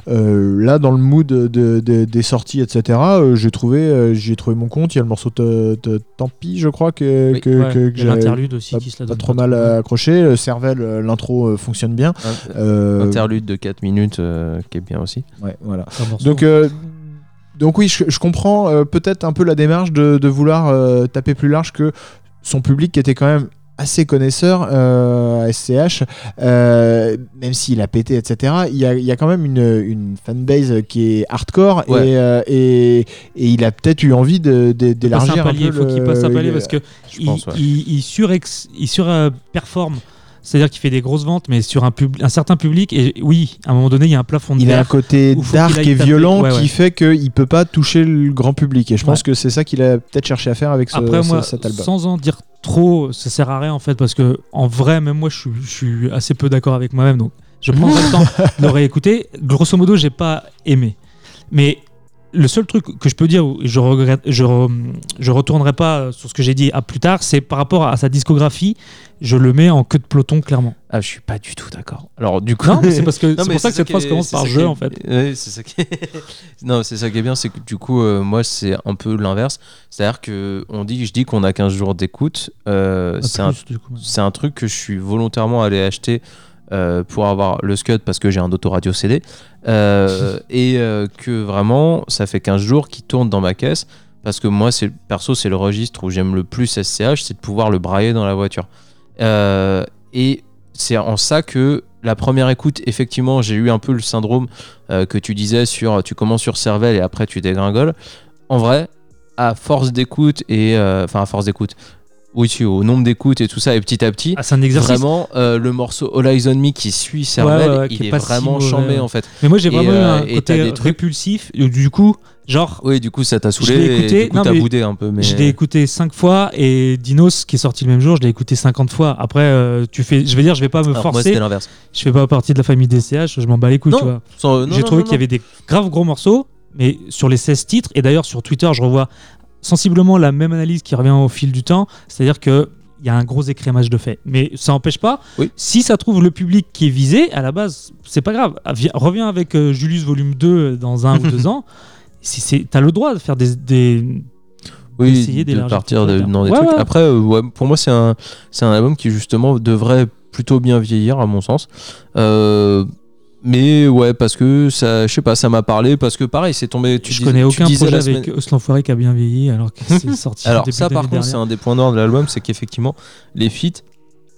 là, dans le mood de, de- des sorties, etc., j'ai trouvé, j'ai trouvé mon compte. Il y a le morceau Tant pis, je crois, que, Oui, que, Ouais, j'ai l'interlude aussi qui se la pas trop mal mal. accroché. Euh, Cervelle, euh, l'intro euh, fonctionne bien. Euh, interlude de 4 minutes euh, qui est bien aussi. ouais, voilà. Donc, euh, donc oui, je, je comprends euh, peut-être un peu la démarche de, de vouloir euh, taper plus large que son public qui était quand même assez connaisseur euh, à SCH, euh, même s'il a pété, etc. Il y a, il y a quand même une, une fanbase qui est hardcore Ouais. et, euh, et, et il a peut-être eu envie de- de- d'élargir un un palier, peu il faut qu'il passe un palier le- parce que Je il, pense, ouais. il, il surex- il surperforme. C'est-à-dire qu'il fait des grosses ventes, mais sur un, pub- un certain public. Et oui, à un moment donné, il y a un plafond de il a un côté dark et violent Ouais, ouais. qui fait qu'il peut pas toucher le grand public. Et je pense Ouais. que c'est ça qu'il a peut-être cherché à faire avec ce, Après, ce- moi, cet album. sans en dire trop, ça sert à rien en fait, parce que en vrai, même moi, je suis, je suis assez peu d'accord avec moi-même. Donc, je prendrai le <laughs> temps de le réécouter. Grosso modo, j'ai pas aimé. Mais le seul truc que je peux dire, je regrette, je, re- je retournerai pas sur ce que j'ai dit à plus tard, c'est par rapport à sa discographie, je le mets en queue de peloton clairement. Ah, je suis pas du tout d'accord. Alors, du coup. Non, mais c'est parce que <laughs> c'est pour ça que cette phrase commence par jeu est- en fait. <laughs> C'est ça qui est- <laughs> non, c'est ça qui est bien, c'est que du coup, euh, moi, c'est un peu l'inverse. C'est-à-dire que on dit, je dis qu'on a 15 jours d'écoute. euh, un, c'est un truc que je suis volontairement allé acheter euh, pour avoir le Scud parce que j'ai un autoradio CD. Euh, et euh, que vraiment, ça fait 15 jours qu'il tourne dans ma caisse. Parce que moi, c'est perso, c'est le registre où j'aime le plus SCH, c'est de pouvoir le brailler dans la voiture. Et c'est en ça que la première écoute, effectivement, j'ai eu un peu le syndrome que tu disais sur tu commences sur Cervelle et après tu dégringoles. En vrai, à force d'écoute et enfin à force d'écoute, oui, si, au nombre d'écoutes et tout ça, et petit à petit, Ah, c'est un exercice. vraiment euh, le morceau All Eyes on Me qui suit Cervelle, ouais, ouais, qui il est si vraiment mauvais, chambé ouais. en fait. Mais moi, j'ai vraiment eu euh, un côté des trucs- répulsif. Du coup, genre, Oui, du coup, ça t'a Je saoulé. l'ai écouté, et du coup, non, t'as mais boudé un peu. Mais... Je l'ai écouté 5 fois et Dinos qui est sorti le même jour, je l'ai écouté 50 fois. Après, euh, tu fais, je vais dire, je vais pas me Alors, moi, forcer. c'était l'inverse. je fais pas partie de la famille DCH, je m'en bats les couilles, Non, tu vois. Sans- J'ai non, trouvé qu'il y avait des graves gros morceaux, mais sur les 16 titres, et d'ailleurs sur Twitter, je revois sensiblement la même analyse qui revient au fil du temps, c'est-à-dire que il y a un gros écrémage de faits. Mais ça n'empêche pas, Oui. si ça trouve le public qui est visé, à la base, c'est pas grave. Ah, viens- Reviens avec euh, Julius volume 2 dans un ou deux <laughs> ans. Si t'as le droit de faire des, des, oui, d'essayer de d'élargir partir de, dans des trucs. Ouais. Après, euh, ouais, pour moi, c'est un, un album qui justement devrait plutôt bien vieillir, à mon sens. Euh, mais ouais, parce que ça, je sais pas, ça m'a parlé, parce que pareil, c'est tombé. Tu je dis- connais tu aucun projet semaine- avec Os l'Enfoiré qui a bien vieilli alors que c'est <laughs> sorti. Alors ça, par contre, c'est un des points d'or de l'album, c'est qu'effectivement, les feats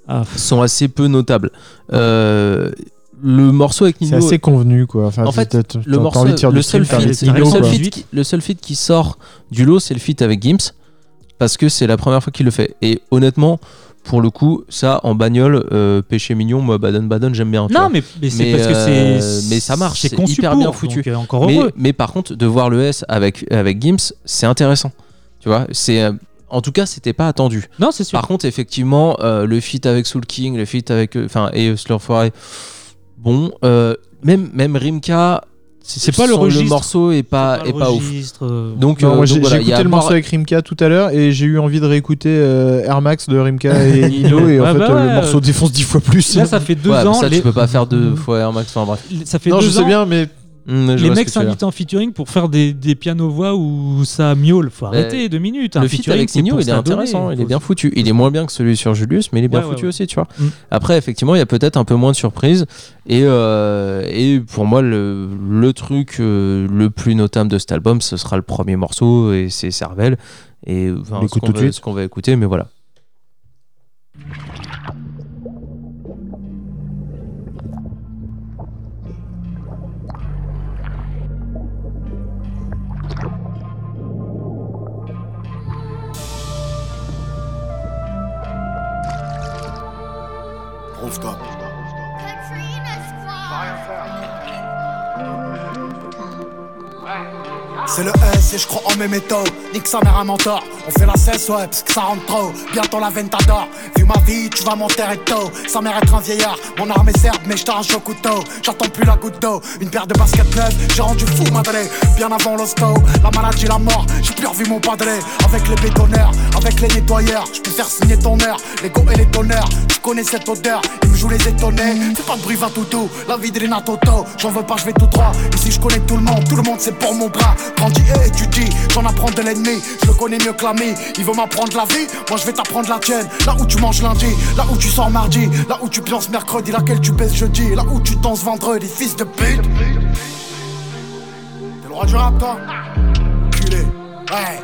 Ah, sont assez peu notables. Euh, le morceau avec C'est Nino, assez convenu, quoi. Enfin, En fait, le morceau, le seul feat, le seul feat qui- le seul feat qui sort du lot, c'est le feat avec Gims, parce que c'est la première fois qu'il le fait. Et honnêtement, pour le coup, ça en bagnole, euh, péché mignon, moi Baden Baden, j'aime bien. tu Non, vois. mais, mais c'est parce que euh, c'est. mais ça marche, C'est hyper pour, bien foutu. donc, euh, encore mais, par contre, de voir le S avec avec Gims, c'est intéressant. Tu vois, c'est en tout cas, c'était pas attendu. Non, c'est sûr. Par contre, effectivement, euh, le feat avec Soul King, le feat avec. Enfin, et Slur Foray, bon. même, même Rimka, C'est pas le registre. morceau est pas, est le pas ouf. registre, euh, Donc, euh, j'ai voilà, écouté le Mor- morceau avec Rimka tout à l'heure et j'ai eu envie de réécouter euh, Air Max de Rimka et <laughs> Nino et en Ouais, fait bah euh, ouais. le morceau défonce dix fois plus. Là, ça fait deux Ouais, ans. ça, les- tu peux pas faire deux fois Air Max. Enfin, bref. Ça fait non, deux je sais ans. bien, mais Mm, Les mecs s'invitent en featuring pour faire des, des pianos-voix où ça miaule. Faut Mais arrêter deux minutes. Le feat featuring, avec Nino, il est intéressant, il est bien foutu. Il est moins bien que celui sur Julius, mais il est bien Ouais, foutu ouais, aussi, tu vois. Mm. Après, effectivement, il y a peut-être un peu moins de surprises. Et, euh, et pour moi, le, le truc euh, le plus notable de cet album, ce sera le premier morceau, et c'est Cervelle. Et enfin, qu'on va- ce qu'on va écouter, mais voilà. C'est le S et je crois en mes méthodes. Nique sa mère un mentor. On fait la cesse, ouais, parce que ça rentre trop. Bientôt la veine t'adore. Vu ma vie, tu vas m'enterrer tôt. Sa mère être un vieillard. Mon arme est certes, mais je t'arrache au couteau. J'attends plus la goutte d'eau. Une paire de baskets neuves, j'ai rendu fou madré. Bien avant l'hosto, la maladie, la mort. J'ai plus revu mon padré. Avec les bétonneurs, avec les nettoyeurs. Je peux faire signer ton heure. Les go et les donneurs. Tu connais cette odeur. Ils me jouent les étonnés. Fais pas de bruit, va toutou. La vie de Rina Toto. J'en veux pas, je vais tout droit. Ici, je connais tout le monde. Tout le monde, c'est pour mon bras. Grandis et étudie. J'en apprends de l'ennemi. Je le connais mieux que l'ami. Il veut m'apprendre la vie. Moi, je vais t'apprendre la tienne. Là où tu manges lundi. Là où tu sors mardi. Là où tu piances mercredi. Laquelle tu baisses jeudi. Là où tu danses vendredi. Fils de pute. T'es le roi du rap, toi? Ouais.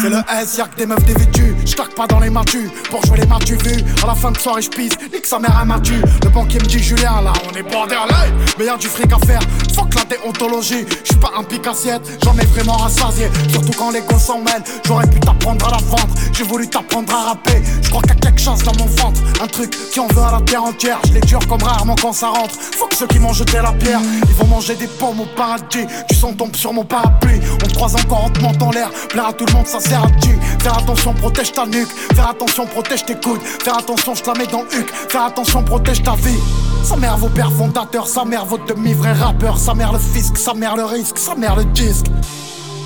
C'est le S, y'a que des meufs dévêtues. J'claque pas dans les matus. Pour jouer les matus vus. À la fin de soirée, j'pisse. Nique sa mère un matu. Le banquier me dit Julien, là, on est borderline. Mais y'a du fric à faire. Fuck la déontologie. J'suis pas un pic assiette. J'en ai vraiment rassasié. Surtout quand les gosses s'en mêlent. J'aurais pu t'apprendre à la vendre. J'ai voulu t'apprendre à rapper. J'crois qu'il y a quelque chose dans mon ventre. Un truc qui en veut à la terre entière. J'les dure comme rarement quand ça rentre. Fuck ceux qui m'ont jeté la pierre. Ils vont manger des pommes au paradis. Du sang tombe sur mon parapluie. On croise encore, on te en l'air. Plaire à tout le monde, ça sert à tu. Faire attention, protège ta nuque. Faire attention, protège tes coudes. Faire attention, je te la mets dans le huc. Faire attention, protège ta vie. Sa mère, vos pères fondateurs. Sa mère, votre demi-vrai rappeur. Sa mère, le fisc. Sa mère, le risque. Sa mère, le disque.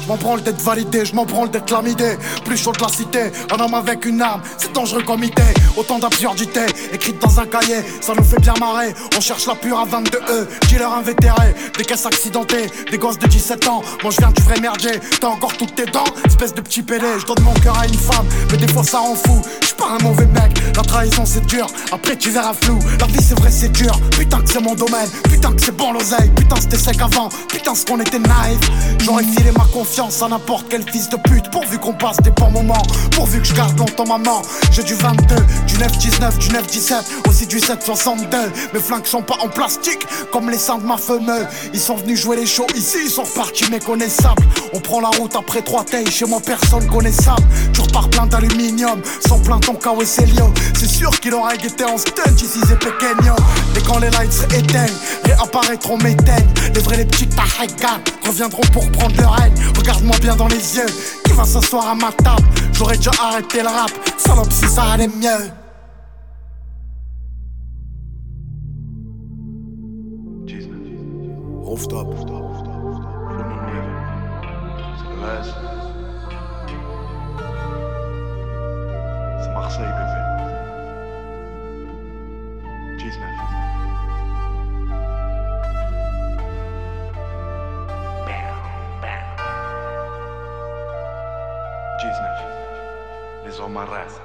Je m'en branle d'être validé, je m'en branle d'être lamidé. Plus chaud de la cité, un homme avec une arme, c'est dangereux comme idée. Autant d'absurdités, écrites dans un cahier, ça nous fait bien marrer. On cherche la pure à 22 E, dealer invétéré, des caisses accidentées, des gosses de 17 ans. Moi je viens du vrai merdier, t'as encore toutes tes dents, espèce de petit pédé. Je donne mon cœur à une femme, mais des fois ça rend fou. Je suis pas un mauvais mec, la trahison c'est dur, après tu verras flou. La vie c'est vrai c'est dur, putain que c'est mon domaine, putain que c'est bon l'oseille, putain c'était sec avant, putain ce qu'on était naïf. J'aurais filé ma confiance à n'importe quel fils de pute, pourvu qu'on passe des bons moments, pourvu que je garde longtemps maman. J'ai du 22, du 9-19, du 9-17, aussi du 7-62. Mes flingues sont pas en plastique, comme les seins de ma fameuse. Ils sont venus jouer les shows ici, ils sont repartis méconnaissables. On prend la route après trois tailles, chez moi personne connaissable. Tu repars plein d'aluminium, sans plein ton et Célio. C'est sûr qu'il aurait été en stunt ici c'est pequeño. Et quand les lights éteignent, réapparaîtront mes teignes. Les vrais, les petits tahagan reviendront pour prendre le règne. Regarde-moi bien dans les yeux, qui va s'asseoir à ma table? J'aurais déjà arrêté le rap, salope si ça allait mieux. Rooftop. 19. Les hommes race.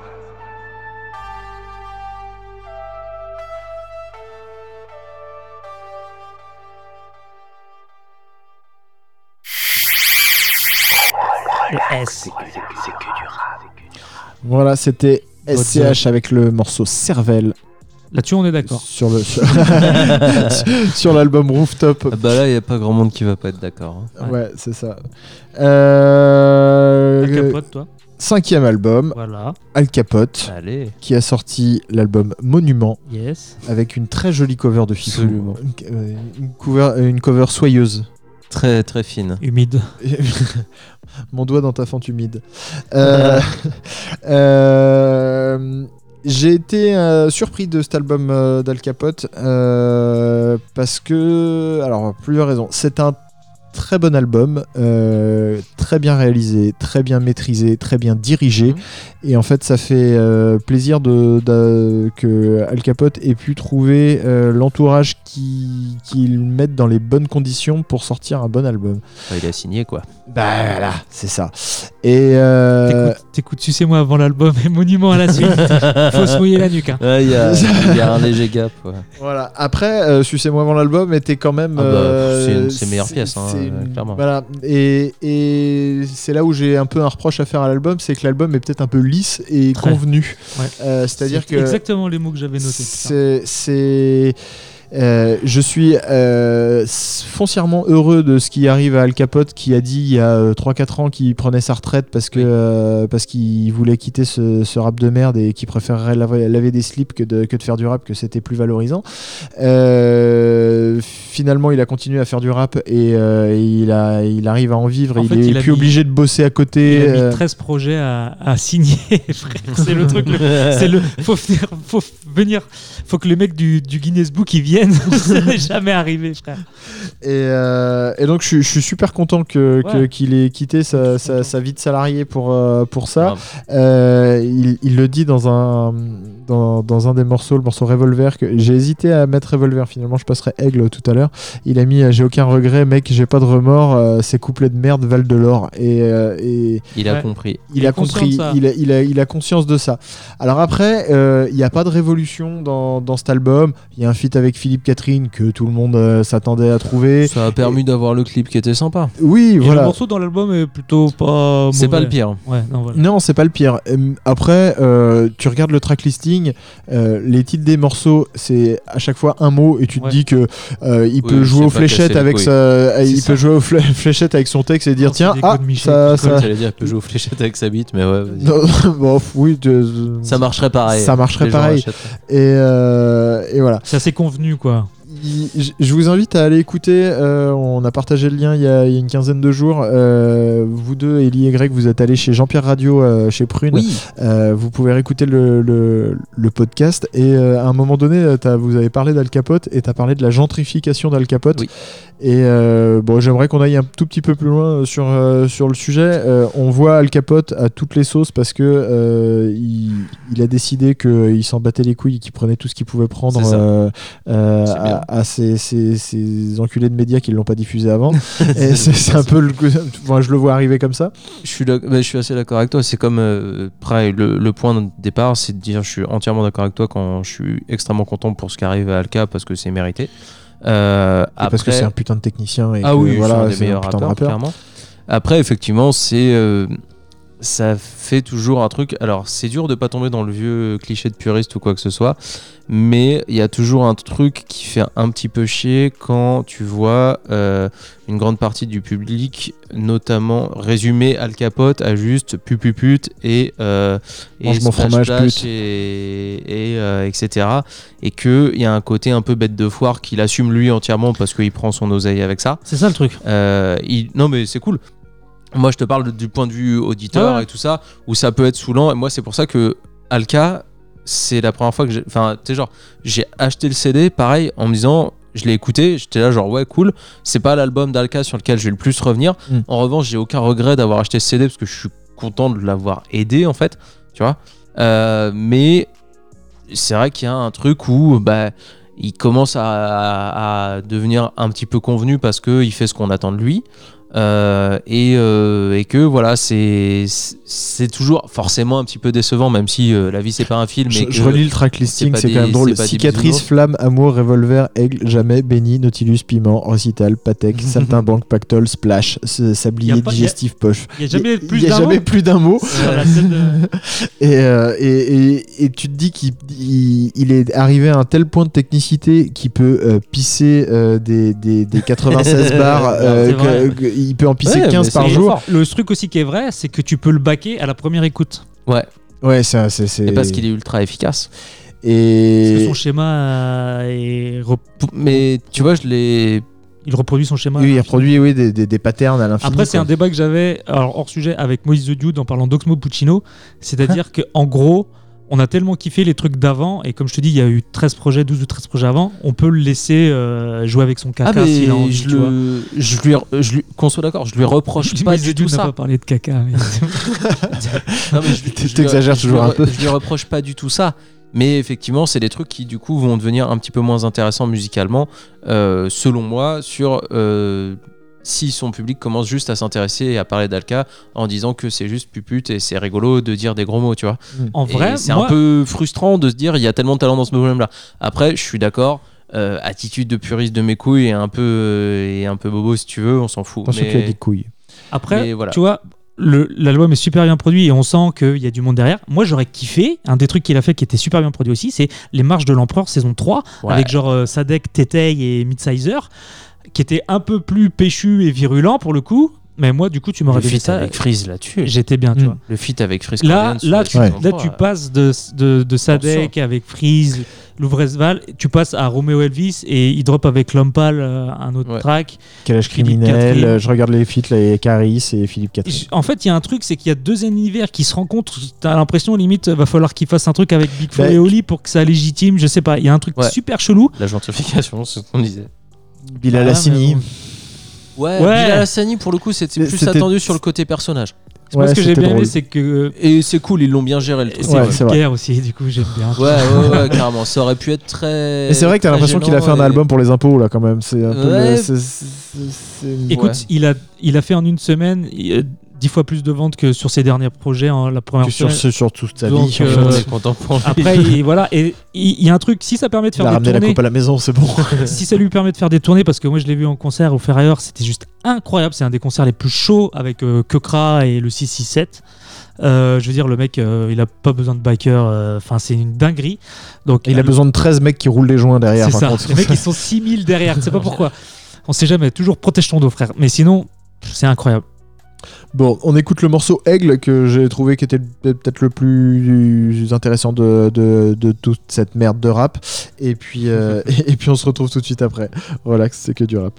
Le S. Voilà, c'était SCH avec le morceau Cervelle Là-dessus, on est d'accord. sur le sur, <laughs> sur l'album Rooftop. Ah bah là, il n'y a pas grand monde qui va pas être d'accord. hein. Ouais, c'est ça. Euh, Al Capote, toi. cinquième album, Voilà. Al Capote, Allez. qui a sorti l'album Monument Yes. avec une très jolie cover de Fifou. Absolument. Une, euh, une cover, une cover soyeuse. Très très fine. Humide. <laughs> Mon doigt dans ta fente humide. Euh, <laughs> euh, J'ai été euh, surpris de cet album euh, d'Al Capote euh, parce que, alors, plusieurs raisons. C'est un très bon album, euh, très bien réalisé, très bien maîtrisé, très bien dirigé. Et en fait, ça fait euh, plaisir de, de- que Al Capote ait pu trouver euh, l'entourage qui- qu'il mette dans les bonnes conditions pour sortir un bon album. Enfin, il a signé quoi. Bah voilà, c'est ça. Et euh, T'écoutes- Sucez-moi avant l'album et Monument à la suite. <laughs> Faut se mouiller la nuque. hein. Ouais, il y, a- <laughs> il y a un léger gap. ouais. Voilà. Après, euh, Sucez-moi avant l'album était quand même. Ah bah, euh, c'est une- c'est meilleure pièce, hein, c'est euh, une- clairement. Voilà. Et, et c'est là où j'ai un peu un reproche à faire à l'album, c'est que l'album est peut-être un peu lisse et Très. convenu. Ouais. Euh, C'est-à-dire C'est que exactement les mots que j'avais notés. c'est- euh, je suis euh, foncièrement heureux de ce qui arrive à Al Capote qui a dit il y a euh, 3-4 ans qu'il prenait sa retraite parce que euh, parce qu'il voulait quitter ce, ce rap de merde et qu'il préférerait laver, laver des slips que de, que de faire du rap que c'était plus valorisant. Euh, finalement, il a continué à faire du rap et euh, il, a, il arrive à en vivre. En il fait, est il plus mis- obligé de bosser à côté. Il a mis euh, 13 projets à, à signer, <laughs> frère. C'est le truc. le-. Faut venir, faut venir. Faut que le mec du, du Guinness Book il vienne. <laughs> Ça n'est jamais arrivé, frère. Et, euh, et donc je, suis- je suis super content que- qu'il ait quitté sa, sa- sa vie de salarié pour, euh, pour ça. Euh, il, il le dit dans un, dans, dans un des morceaux, le morceau Revolver, que j'ai hésité à mettre Revolver, finalement je passerai Aigle tout à l'heure. Il a mis euh, J'ai aucun regret, mec, j'ai pas de remords, euh, ces couplets de merde valent de l'or. Et, euh, et Il a Ouais. compris. il, a compris, il a, il, a, il a conscience de ça. Alors après, euh, il n'y a pas de révolution dans, dans cet album. Il y a un feat avec Philippe Catherine que tout le monde euh, s'attendait à trouver. Ça a permis d'avoir le clip qui était sympa. Oui, Et voilà. le morceau dans l'album est plutôt pas. C'est pas le pire. Ouais, non, voilà. Non, c'est pas le pire. Après, euh, tu regardes le track listing, euh, les titres des morceaux, c'est à chaque fois un mot et tu te Ouais. dis que euh, il Oui, peut jouer aux fléchettes <laughs> avec couilles. sa, euh, il peut ça. jouer aux flé- fléchettes avec son texte et dire Non, tiens ah Michel ça, ça, J'allais dire, il peut jouer aux fléchettes avec sa bite, mais ouais, vas-y. Non, <laughs> bon, oui, Ça marcherait pareil. Ça marcherait pareil. et, euh, et voilà. C'est assez convenu, quoi. Je- vous invite à aller écouter. euh, on a partagé le lien il y a, il y a une quinzaine de jours. Euh, vous deux, Ellie et Greg, vous êtes allés chez Jean-Pierre Radio, euh, chez Prune. Oui, vous pouvez réécouter le, le, le podcast. Et à un moment donné, vous avez parlé d'Al Capote et tu as parlé de la gentrification d'Al Capote. Oui. Et bon, j'aimerais qu'on aille un tout petit peu plus loin sur, sur le sujet. On voit Al Capote à toutes les sauces parce que il, il a décidé qu'il s'en battait les couilles et qu'il prenait tout ce qu'il pouvait prendre à, à ces, ces- ces enculés de médias qui ne l'ont pas diffusé avant. <laughs> et c'est un peu le. Moi, je le vois arriver comme ça. je suis, bah, je suis assez d'accord avec toi. C'est comme euh, pareil, le, le point de départ, c'est de dire je suis entièrement d'accord avec toi quand je suis extrêmement content pour ce qui arrive à Alka parce que c'est mérité. Euh, parce que c'est un putain de technicien. Et ah que, oui, voilà, c'est un meilleurs putain de rappeurs, rappeur. clairement. Après, effectivement, c'est euh, ça fait toujours un truc. Alors, c'est dur de pas tomber dans le vieux cliché de puriste ou quoi que ce soit, mais il y a toujours un truc qui fait un petit peu chier quand tu vois euh, une grande partie du public, notamment résumer Al Capote à juste pupuput et, euh, et splash fromage, splash pute. et, et, euh, etc. Et qu'il y a un côté un peu bête de foire qu'il assume lui entièrement parce qu'il prend son oseille avec ça. C'est ça le truc. Euh, il- Non, mais c'est cool. Moi, je te parle du point de vue auditeur ouais. et tout ça, où ça peut être saoulant. Et moi, c'est pour ça que Alka, c'est la première fois que j'ai. Enfin, tu sais, genre, j'ai acheté le CD, pareil, en me disant, je l'ai écouté, j'étais là, genre, ouais, cool. C'est pas l'album d'Alka sur lequel je vais le plus revenir. Mm. En revanche, j'ai aucun regret d'avoir acheté ce CD parce que je suis content de l'avoir aidé, en fait. Tu vois Euh, Mais c'est vrai qu'il y a un truc où, bah. Il commence à, à- à devenir un petit peu convenu parce qu'il fait ce qu'on attend de lui. Euh, et, euh, et que voilà, c'est c'est toujours forcément un petit peu décevant, même si euh, la vie c'est pas un film. Je, et que- je relis le track listing, c'est quand même drôle. Cicatrice, flamme, amour, revolver, aigle, jamais, béni, nautilus, piment, recital, patek, <laughs> saltimbanque, pactole, splash, sablier, digestif, poche. Il y a jamais Il plus d'un jamais mot <laughs> Et, euh, et, et, et tu te dis qu'il il, il est arrivé à un tel point de technicité qu'il peut euh, pisser euh, des, des, des <laughs> 96 bars, euh, que- il peut en pisser Ouais, 15 mais par jour. fort. Le truc aussi qui est vrai, c'est que tu peux le baquer à la première écoute. Ouais, Ouais, ça, c'est. c'est- et parce qu'il est ultra efficace. Parce que Et. son schéma est rep- Mais tu vois, je l'ai. il reproduit son schéma. Oui, il à reproduit oui, des, des, des patterns à l'infini. Après, c'est un débat que j'avais alors hors sujet avec Moïse The Dude en parlant d'Oxmo Puccino. C'est-à-dire <laughs> qu'en gros, on a tellement kiffé les trucs d'avant, et comme je te dis, il y a eu 13 projets, 12 ou 13 projets avant, on peut le laisser euh, jouer avec son caca Ah, s'il a envie, je, tu vois. le, je lui, je lui, qu'on soit d'accord, je lui reproche <laughs> pas du tout ça. pas parlé de caca. mais- <laughs> Non, mais je- <laughs> je lui- T'exagères je toujours un peu. Je lui reproche pas du tout ça. Mais effectivement, c'est des trucs qui du coup vont devenir un petit peu moins intéressants musicalement, euh, selon moi, sur euh, si son public commence juste à s'intéresser et à parler d'Alka en disant que c'est juste pupute et c'est rigolo de dire des gros mots, tu vois. En Et vrai, c'est moi- un peu frustrant de se dire il y a tellement de talent dans ce problème-là. Après, je suis d'accord. euh, attitude de puriste de mes couilles et un peu euh, et un peu bobo si tu veux, on s'en fout. Attention Mais- qu'il y a des couilles. Après, voilà. tu vois, l'album est super bien produit et on sent qu'il y a du monde derrière. Moi, j'aurais kiffé, un des trucs qu'il a fait qui était super bien produit aussi, c'est Les Marches de l'Empereur saison 3, Ouais. avec genre euh, Sadek, Tetei et Midsizer, qui était un peu plus péchu et virulent pour le coup. Mais moi, du coup, tu m'aurais feat ça. avec Freeze là-dessus. J'étais bien, tu Mm. vois. Le feat avec Freeze Là, là, tu, là, 3, tu euh, passes de, de, de Sadek avec Freeze, Louvresval, tu passes à Romeo Elvis et il drop avec Lompal euh, un autre Ouais. track. Philippe criminel, Catherine. euh, je regarde les feats, a Caris et Philippe Catherine. En fait, il y a un truc, c'est qu'il y a deux univers qui se rencontrent. T'as l'impression, limite, va falloir qu'il fasse un truc avec Big Flo Bah, et Oli pour que ça légitime. Je sais pas. Il y a un truc Ouais. super chelou. La gentrification, c'est ce qu'on disait. Bilal Ah, Hassani. mais. Ouais, Ouais. Bilal Hassani, pour le coup, c'était Mais plus c'était- attendu sur le côté personnage. Moi, Ouais, ce que j'ai bien aimé, c'est que Et c'est cool, ils l'ont bien géré le truc. c'est Ouais, c'est vrai. vulgaire aussi. Du coup, j'aime bien. Ouais, ouais, ouais, carrément. Ça aurait pu être très. Et c'est vrai que t'as l'impression qu'il a fait un album pour les impôts là quand même. C'est un peu. Le- c'est- c'est- c'est- Écoute, Ouais. il, a, il a fait en une semaine euh, dix fois plus de ventes que sur ses derniers projets. en la première que sur, ce- sur toute sa Donc, vie. euh. Après, il- <laughs> voilà. Et il y a un truc, si ça permet de Il faire a des la tournées. coupe à la maison, c'est bon. <laughs> si ça lui permet de faire des tournées, parce que moi je l'ai vu en concert au Ferrailleur, c'était juste incroyable. C'est un des concerts les plus chauds avec euh, Kekra et le 667. Euh, je veux dire, le mec, euh, il a pas besoin de biker. euh, Enfin, c'est une dinguerie. Donc, il a besoin de 13 mecs qui roulent les joints derrière. C'est ça. contre. Les mecs, ils sont 6000 derrière. Tu sais pas pourquoi. On sait jamais. Toujours protège ton dos, frère. Mais sinon, c'est incroyable. Bon, on écoute le morceau Aigle que j'ai trouvé qui était peut-être le plus intéressant de, de, toute cette merde de rap. Et puis, euh, <laughs> et puis on se retrouve tout de suite après. Relax, c'est que du rap.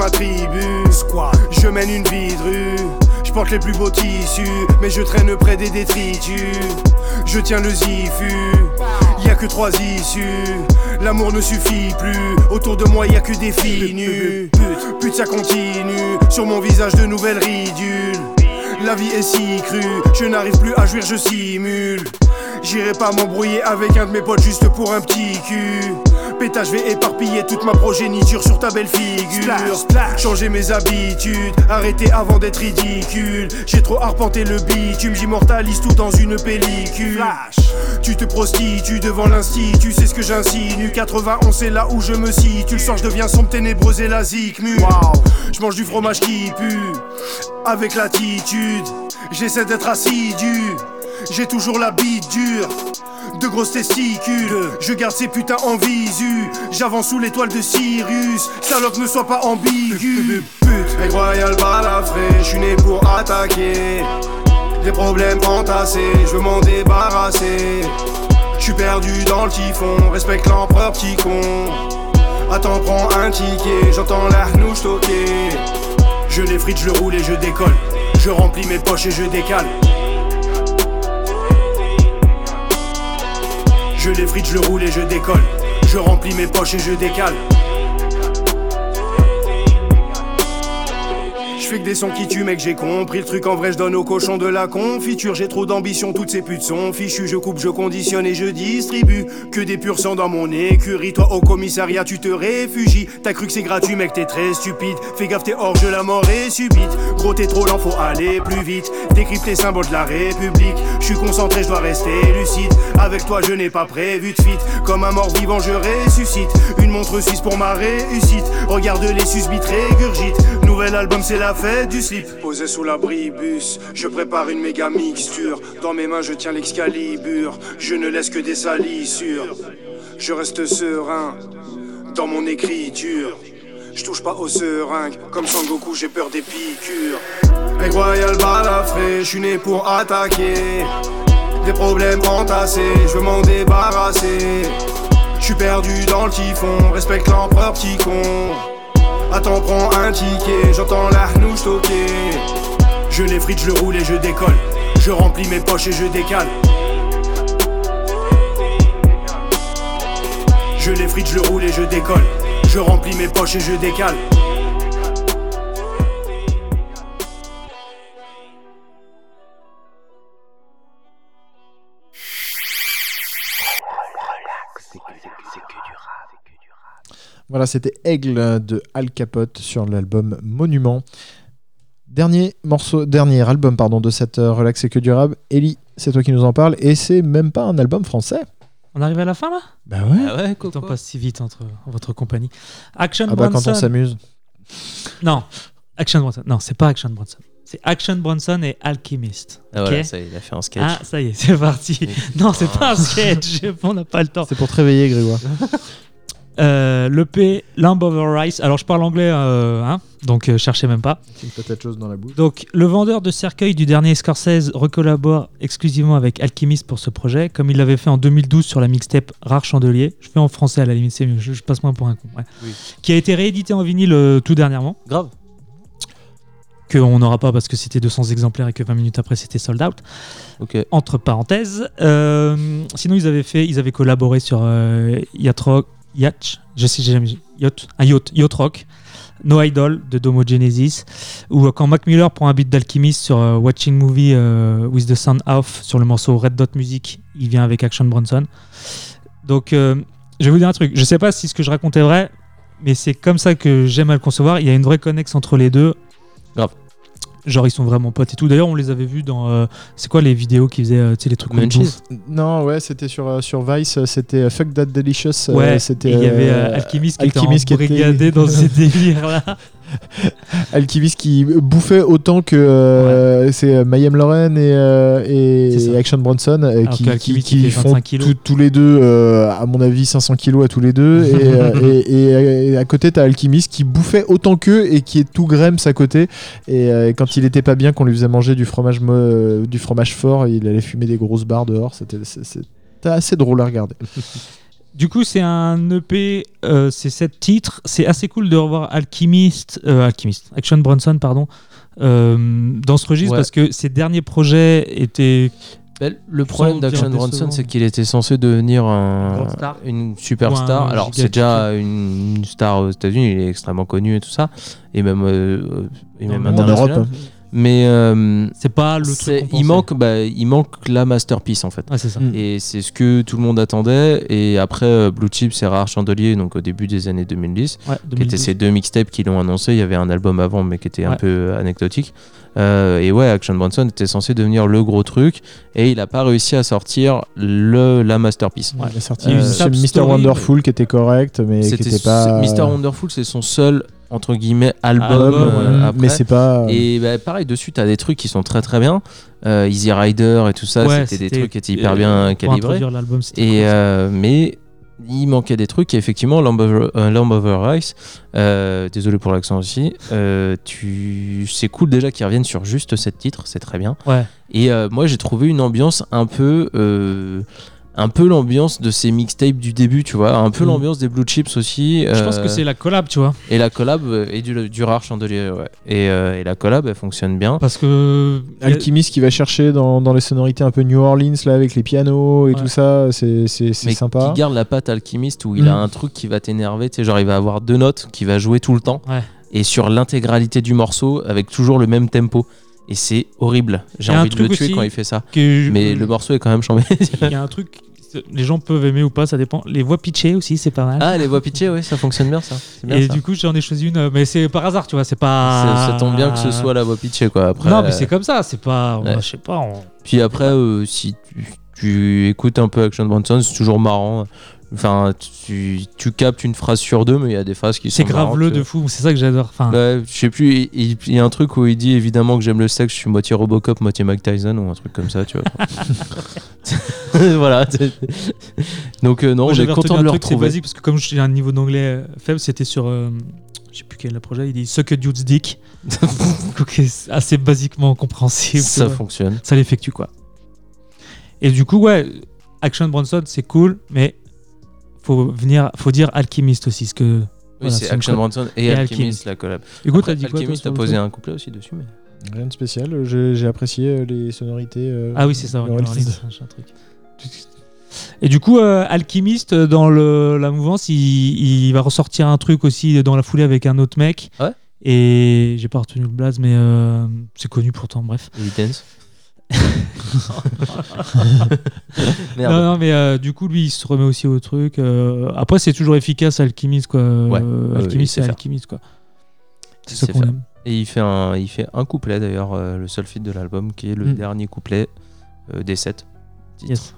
Ma tribu, je mène une vie de rue. Je porte les plus beaux tissus, mais je traîne près des détritus. Je tiens le zifu, y a que trois issues. L'amour ne suffit plus, autour de moi y a que des filles nues. Pute, ça continue, sur mon visage de nouvelles ridules. La vie est si crue, je n'arrive plus à jouir, je simule. J'irai pas m'embrouiller avec un de mes potes juste pour un petit cul. Pétage, je vais éparpiller toute ma progéniture sur ta belle figure. Changer mes habitudes, arrêter avant d'être ridicule. J'ai trop arpenté le bitume, j'immortalise tout dans une pellicule. Tu te prostitues devant l'institut, c'est ce que j'insinue. 91, c'est là où je me situe. Le soir, je deviens sombre, ténébreuse et la zikmu. Je mange du fromage qui pue, avec l'attitude. J'essaie d'être assidu. J'ai toujours la bite dure, de grosses testicules. Je garde ces putains en visu. J'avance sous l'étoile de Sirius. Salope, ne sois pas ambigu. Pute, royal balafré, je suis né pour attaquer. Des problèmes entassés, je veux m'en débarrasser. Je suis perdu dans le typhon, respecte l'empereur petit con. Attends, prends un ticket, j'entends la hnouche toquer. Je l'effrite, je le roule et je décolle. Je remplis mes poches et je décale. Je l'effrite, je le roule et je décolle. Je remplis mes poches et je décale. Fais que des sons qui tuent, mec, j'ai compris le truc. En vrai, je donne aux cochons de la confiture. J'ai trop d'ambition, toutes ces putes sont fichues. Je coupe, je conditionne et je distribue. Que des purs sangs dans mon écurie. Toi, au commissariat, tu te réfugies. T'as cru que c'est gratuit, mec, t'es très stupide. Fais gaffe, t'es hors jeu, la mort est subite. Gros, t'es trop lent, faut aller plus vite. Décrypte les symboles de la République. Je suis concentré, je dois rester lucide. Avec toi, je n'ai pas prévu de fuite. Comme un mort vivant, je ressuscite. Une montre suisse pour ma réussite. Regarde les susbites régurgitent. Nouvel album, c'est la fête du slip. Posé sous l'abribus, je prépare une méga mixture. Dans mes mains, je tiens l'excalibur. Je ne laisse que des salissures. Je reste serein dans mon écriture. Je touche pas aux seringues, comme Sangoku, j'ai peur des piqûres. Mec royal balafré, je suis né pour attaquer. Des problèmes entassés, je veux m'en débarrasser. Je suis perdu dans le typhon, respecte l'empereur petit con. Attends, prends un ticket, j'entends la hnouche toquer. Je l'effrite, je le roule et je décolle. Je remplis mes poches et je décale. Je l'effrite, je le roule et je décolle. Je remplis mes poches et je décale. Voilà, c'était Aigle de Al Capote sur l'album Monument. Dernier morceau, dernier album pardon de cette euh, relax et que durable. Ellie, c'est toi qui nous en parles et c'est même pas un album français. On arrive à la fin là? Bah ouais. Ah ouais, temps passe si vite entre en votre compagnie. Action Ah bah quand Bronson. on s'amuse. Non, Action Bronson. Non, c'est pas Action Bronson. C'est Action Bronson et Alchemist. Ah ok voilà, ça y est, il a fait un sketch. Ah, ça y est, c'est parti. <laughs> non, c'est pas un sketch. <laughs> On n'a pas le temps. C'est pour te réveiller, Grégoire. <laughs> Euh, L'EP Lamb Over Rice. Alors, je parle anglais, euh, hein, donc euh, cherchez même pas. C'est une patate chose dans la bouche. Donc, le vendeur de cercueil du dernier Scorsese recollabore exclusivement avec Alchemist pour ce projet, comme il l'avait fait en 2012 sur la mixtape Rare Chandelier. Je fais en français à la limite, c'est mieux. Je, je passe moins pour un con. ouais. Oui. Qui a été réédité en vinyle tout dernièrement. Grave. qu'on n'aura pas parce que c'était 200 exemplaires et que 20 minutes après c'était sold out. Ok. Entre parenthèses. Euh, sinon, ils avaient fait, ils avaient collaboré sur euh, Yacht, je sais jamais Yacht, un Yacht, Yacht Rock, No Idol de Domo Genesis, ou euh, quand Mac Miller prend un beat d'Alchemist sur euh, Watching Movie euh, with the Sound Off sur le morceau Red Dot Music, il vient avec Action Bronson. Donc, je vais vous dire un truc. Je sais pas si ce que je racontais est vrai, mais c'est comme ça que j'aime à le concevoir. Il y a une vraie connexion entre les deux. Genre, ils sont vraiment potes et tout. D'ailleurs, on les avait vus dans. euh, c'est quoi les vidéos qui faisaient euh, tu sais, les trucs Munchies. Non, ouais, c'était sur, euh, sur Vice, c'était euh, Fuck That Delicious. euh, Ouais, c'était il y avait Alchemist qui Alchemist était embrigadé dans <laughs> ces délires-là. <laughs> Alchemist qui bouffait autant que euh, c'est euh, Mayhem Lauren et, euh, et. Action Bronson euh, qui, font 25 kilos. tout- tous les deux, à mon avis, 500 kilos à tous les deux. et, <laughs> et, et, et à côté, t'as Alchemist qui bouffait autant qu'eux et qui est tout grems à côté. Et quand il était pas bien, qu'on lui faisait manger du fromage, du fromage fort, il allait fumer des grosses barres dehors. C'était assez drôle à regarder. <laughs> Du coup, c'est un EP, euh, c'est sept titres. C'est assez cool de revoir Alchemist, euh, Alchemist, Action Bronson, pardon, euh, dans ce registre Ouais. parce que ses derniers projets étaient. Ben, le problème d'Action. Bronson, c'est qu'il était censé devenir un- Grande star. une superstar. Un Alors, c'est déjà une, star aux États-Unis, il est extrêmement connu et tout ça, et même, et Dans même. En Europe. Mais euh, C'est pas le truc. il manque, bah, il manque la masterpiece en fait. C'est ça. Mm. Et c'est ce que tout le monde attendait. Et après, euh, Blue Chip, c'est Rare Chandelier, donc au début des années 2010, Ouais, qui étaient 2012. ces deux mixtapes qui l'ont annoncé. Il y avait un album avant, mais qui était un peu anecdotique. Euh, et ouais, Action Bronson était censé devenir le gros truc. Et il n'a pas réussi à sortir le, la masterpiece. Il a sorti a euh, Mr. Wonderful qui était correct, mais qui était pas. Mr. Wonderful, c'est son seul, entre guillemets, album. Album, euh, après. mais c'est pas. Et bah, pareil, dessus, t'as des trucs qui sont très très bien. Euh, Easy Rider et tout ça, Ouais, c'était des trucs qui étaient hyper euh, bien calibrés. introduire l'album, c'était Et cool, euh, mais il manquait des trucs. Et effectivement, Lamb Over, euh, Rice, euh, désolé pour l'accent aussi, euh, tu... c'est cool déjà qu'ils reviennent sur juste sept titres, c'est très bien. Ouais. Et euh, moi, j'ai trouvé une ambiance un peu. Un peu l'ambiance de ces mixtapes du début, tu vois, un peu Mm. l'ambiance des Blue Chips aussi. Je pense euh, que c'est la collab, tu vois. Et la collab euh, et du, du rare chandelier, ouais. Et, euh, et la collab, elle fonctionne bien. Parce que. Alchemist qui va chercher dans, dans les sonorités un peu New Orleans là avec les pianos et Ouais. tout ça, c'est c'est- c'est mais sympa. qui garde la patte alchimiste où il a Mm. un truc qui va t'énerver, tu sais, genre il va avoir deux notes qui va jouer tout le temps Ouais. et sur l'intégralité du morceau avec toujours le même tempo. Et c'est horrible. J'ai envie de le tuer quand il fait ça. que Mais le morceau est quand même chambé. <laughs> Il y a un truc. Les gens peuvent aimer ou pas, ça dépend. Les voix pitchées aussi, c'est pas mal. ah, les voix pitchées, oui, ça fonctionne bien ça. Bien Et ça. du coup, j'en ai choisi une, euh, mais c'est par hasard, tu vois, c'est C'est- pas. ça tombe bien que ce soit la voix pitchée quoi. Après, non, mais euh, c'est comme ça, c'est pas. Ouais. Je sais pas. on- Puis après, euh, si tu, tu écoutes un peu Action Bronson, c'est toujours marrant. Enfin, tu, tu captes une phrase sur deux, mais il y a des phrases qui sont C'est grave le de fou, c'est ça que j'adore. Enfin, Ouais, je sais plus, il- y a un truc où il dit évidemment que j'aime le sexe, je suis moitié Robocop, moitié Mike Tyson ou un truc comme ça, tu vois. <laughs> voilà. Donc euh, non, j'ai content de le retrouver. basique parce que comme j'ai un niveau d'anglais euh, faible, c'était sur. euh, je sais plus quel est le projet, il dit Suck a dude's dick. <laughs> ok, c'est assez basiquement compréhensible. Ça fonctionne. Ça l'effectue quoi. Et du coup, ouais, Action Bronson, c'est cool, mais faut venir, faut dire Alchemist aussi, ce que. Oui, voilà, c'est Action Bronson et, et Alchemist, Alchemist. la collab. Hugo, Après, t'as dit quoi, t'as posé un couplet aussi dessus. Mais... Rien de spécial. je- J'ai apprécié euh, les sonorités. euh, Ah oui, c'est ça, machin, <laughs> truc. Et du coup, euh, Alchemist, euh, dans le, la mouvance, il, il va ressortir un truc aussi dans la foulée avec un autre mec. Ouais. Et j'ai pas retenu le blaze, mais euh, c'est connu pourtant, bref. Evidence. Non, non, mais euh, du coup, lui, il se remet aussi au truc. euh, après, c'est toujours efficace, Alchemist, quoi. Ouais. Euh, Ouais, il sait c'est faire. Alchemist, quoi. C'est Il ça sait qu'on faire. aime. Et il fait un, il fait un couplet d'ailleurs, euh, le seul feat de l'album, qui est le Mm. dernier couplet euh, des sept titres. Yes.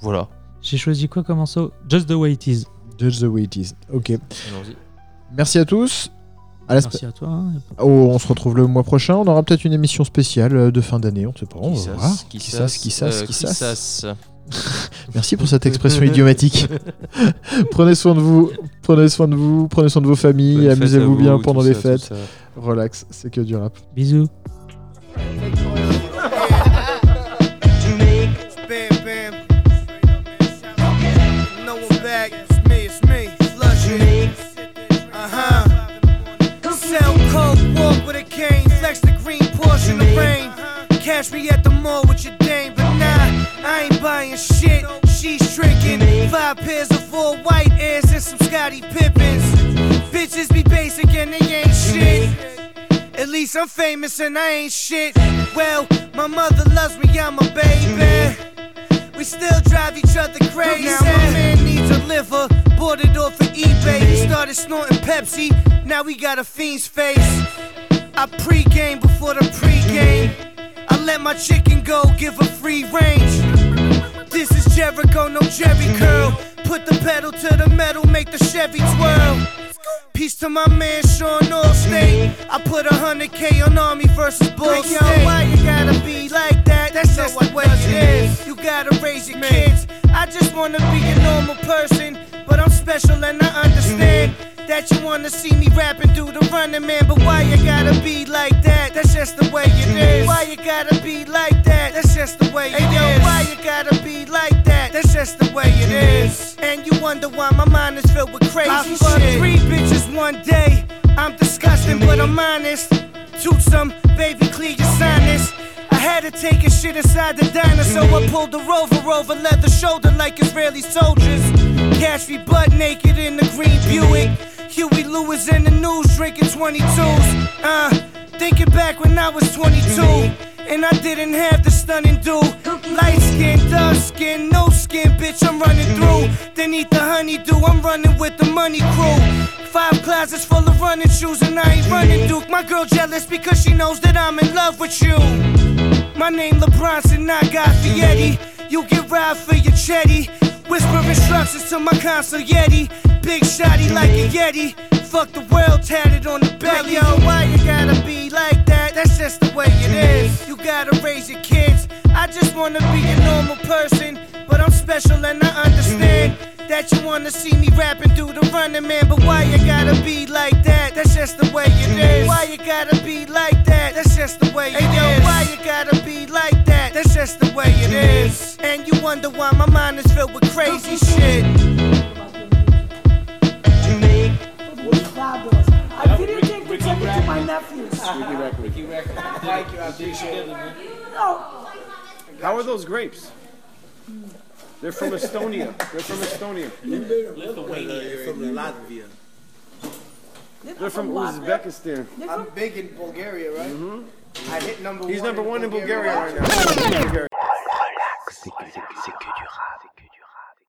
Voilà. J'ai choisi quoi comme morceau? Just the way it is. Just the way it is. Ok. Merci à tous. À la Merci à toi. hein. Oh, on se retrouve le mois prochain. On aura peut-être une émission spéciale euh, de fin d'année. On ne sait pas. On Qui va voir. qui Qui sas, qui sas, euh, qui qui sas. sas. <laughs> Merci pour cette expression idiomatique. <laughs> prenez soin de vous, prenez soin de vous, prenez soin de vos familles, amusez-vous bien pendant les ça, fêtes. Relax, c'est que du rap. Bisous. Catch me at the mall with your dame, but nah, I ain't buying shit. She's tricking. Five pairs of four white airs and some Scotty Pippins. Bitches be basic and they ain't shit. At least I'm famous and I ain't shit. Well, my mother loves me, I'm a baby. We still drive each other crazy. Now my man needs a liver, bought it off of eBay. He started snorting Pepsi, now we got a fiend's face. I pre-game before the pre-game. Let my chicken go, give her free range. This is Jericho, no Jerry curl. Put the pedal to the metal, make the Chevy twirl. Peace to my man Sean Allstate. I put a hundred K on Army versus Bull Yo, why you gotta be like that? That's just the way it is. You gotta raise your kids. I just wanna be a normal person, but I'm special and I understand. Mm-hmm. That you wanna see me rapping through the running man, but why you gotta be like that? That's just the way it mm-hmm. is. Why you gotta be like that? That's just the way it is. Yo, why you gotta be like that? That's just the way it is. And you wonder why my mind is filled with crazy I fucked three bitches one day. I'm disgusting, but I'm honest. Toot some, baby, clear your sinus. I had to take a shit inside the diner, so I pulled the rover over leather shoulder like Israeli soldiers. Catch me butt naked in the green Buick. Huey Lewis in the news drinking 22s. Uh, thinking back when I was 22. And I didn't have the stunning do. Light skin, dark skin, no skin, bitch, I'm running through. Then eat the honeydew, I'm running with the money crew. Five closets full of running shoes, and I ain't running Duke. My girl jealous because she knows that I'm in love with you. My name LeBron, and I got Fietti. You get robbed for your chetty. Whisper instructions to my console Yeti. Big shotty like a Yeti. Fuck the world tatted on the belly. Yo, why you gotta be like that? That's just the way it is. You gotta raise your kids. I just wanna be a normal person, but I'm special and I understand. Mm-hmm. That you wanna see me rapping through the running man, but why you gotta be like that? That's just the way it mm-hmm. is. Why you gotta be like that? That's just the way it is. Yo, why you gotta be like that? That's just the way it mm-hmm. is. And you wonder why my mind is filled with crazy shit. I didn't think to take it to my nephews. Ricky Record. Ricky Record. Thank you, I appreciate it. No. How are those grapes? They're from Estonia. They're from Estonia. Lithuania. From Latvia. They're from Uzbekistan. I'm big in Bulgaria, right? Mm-hmm. I hit number He's one. number in one in Bulgaria Bulgaria right now.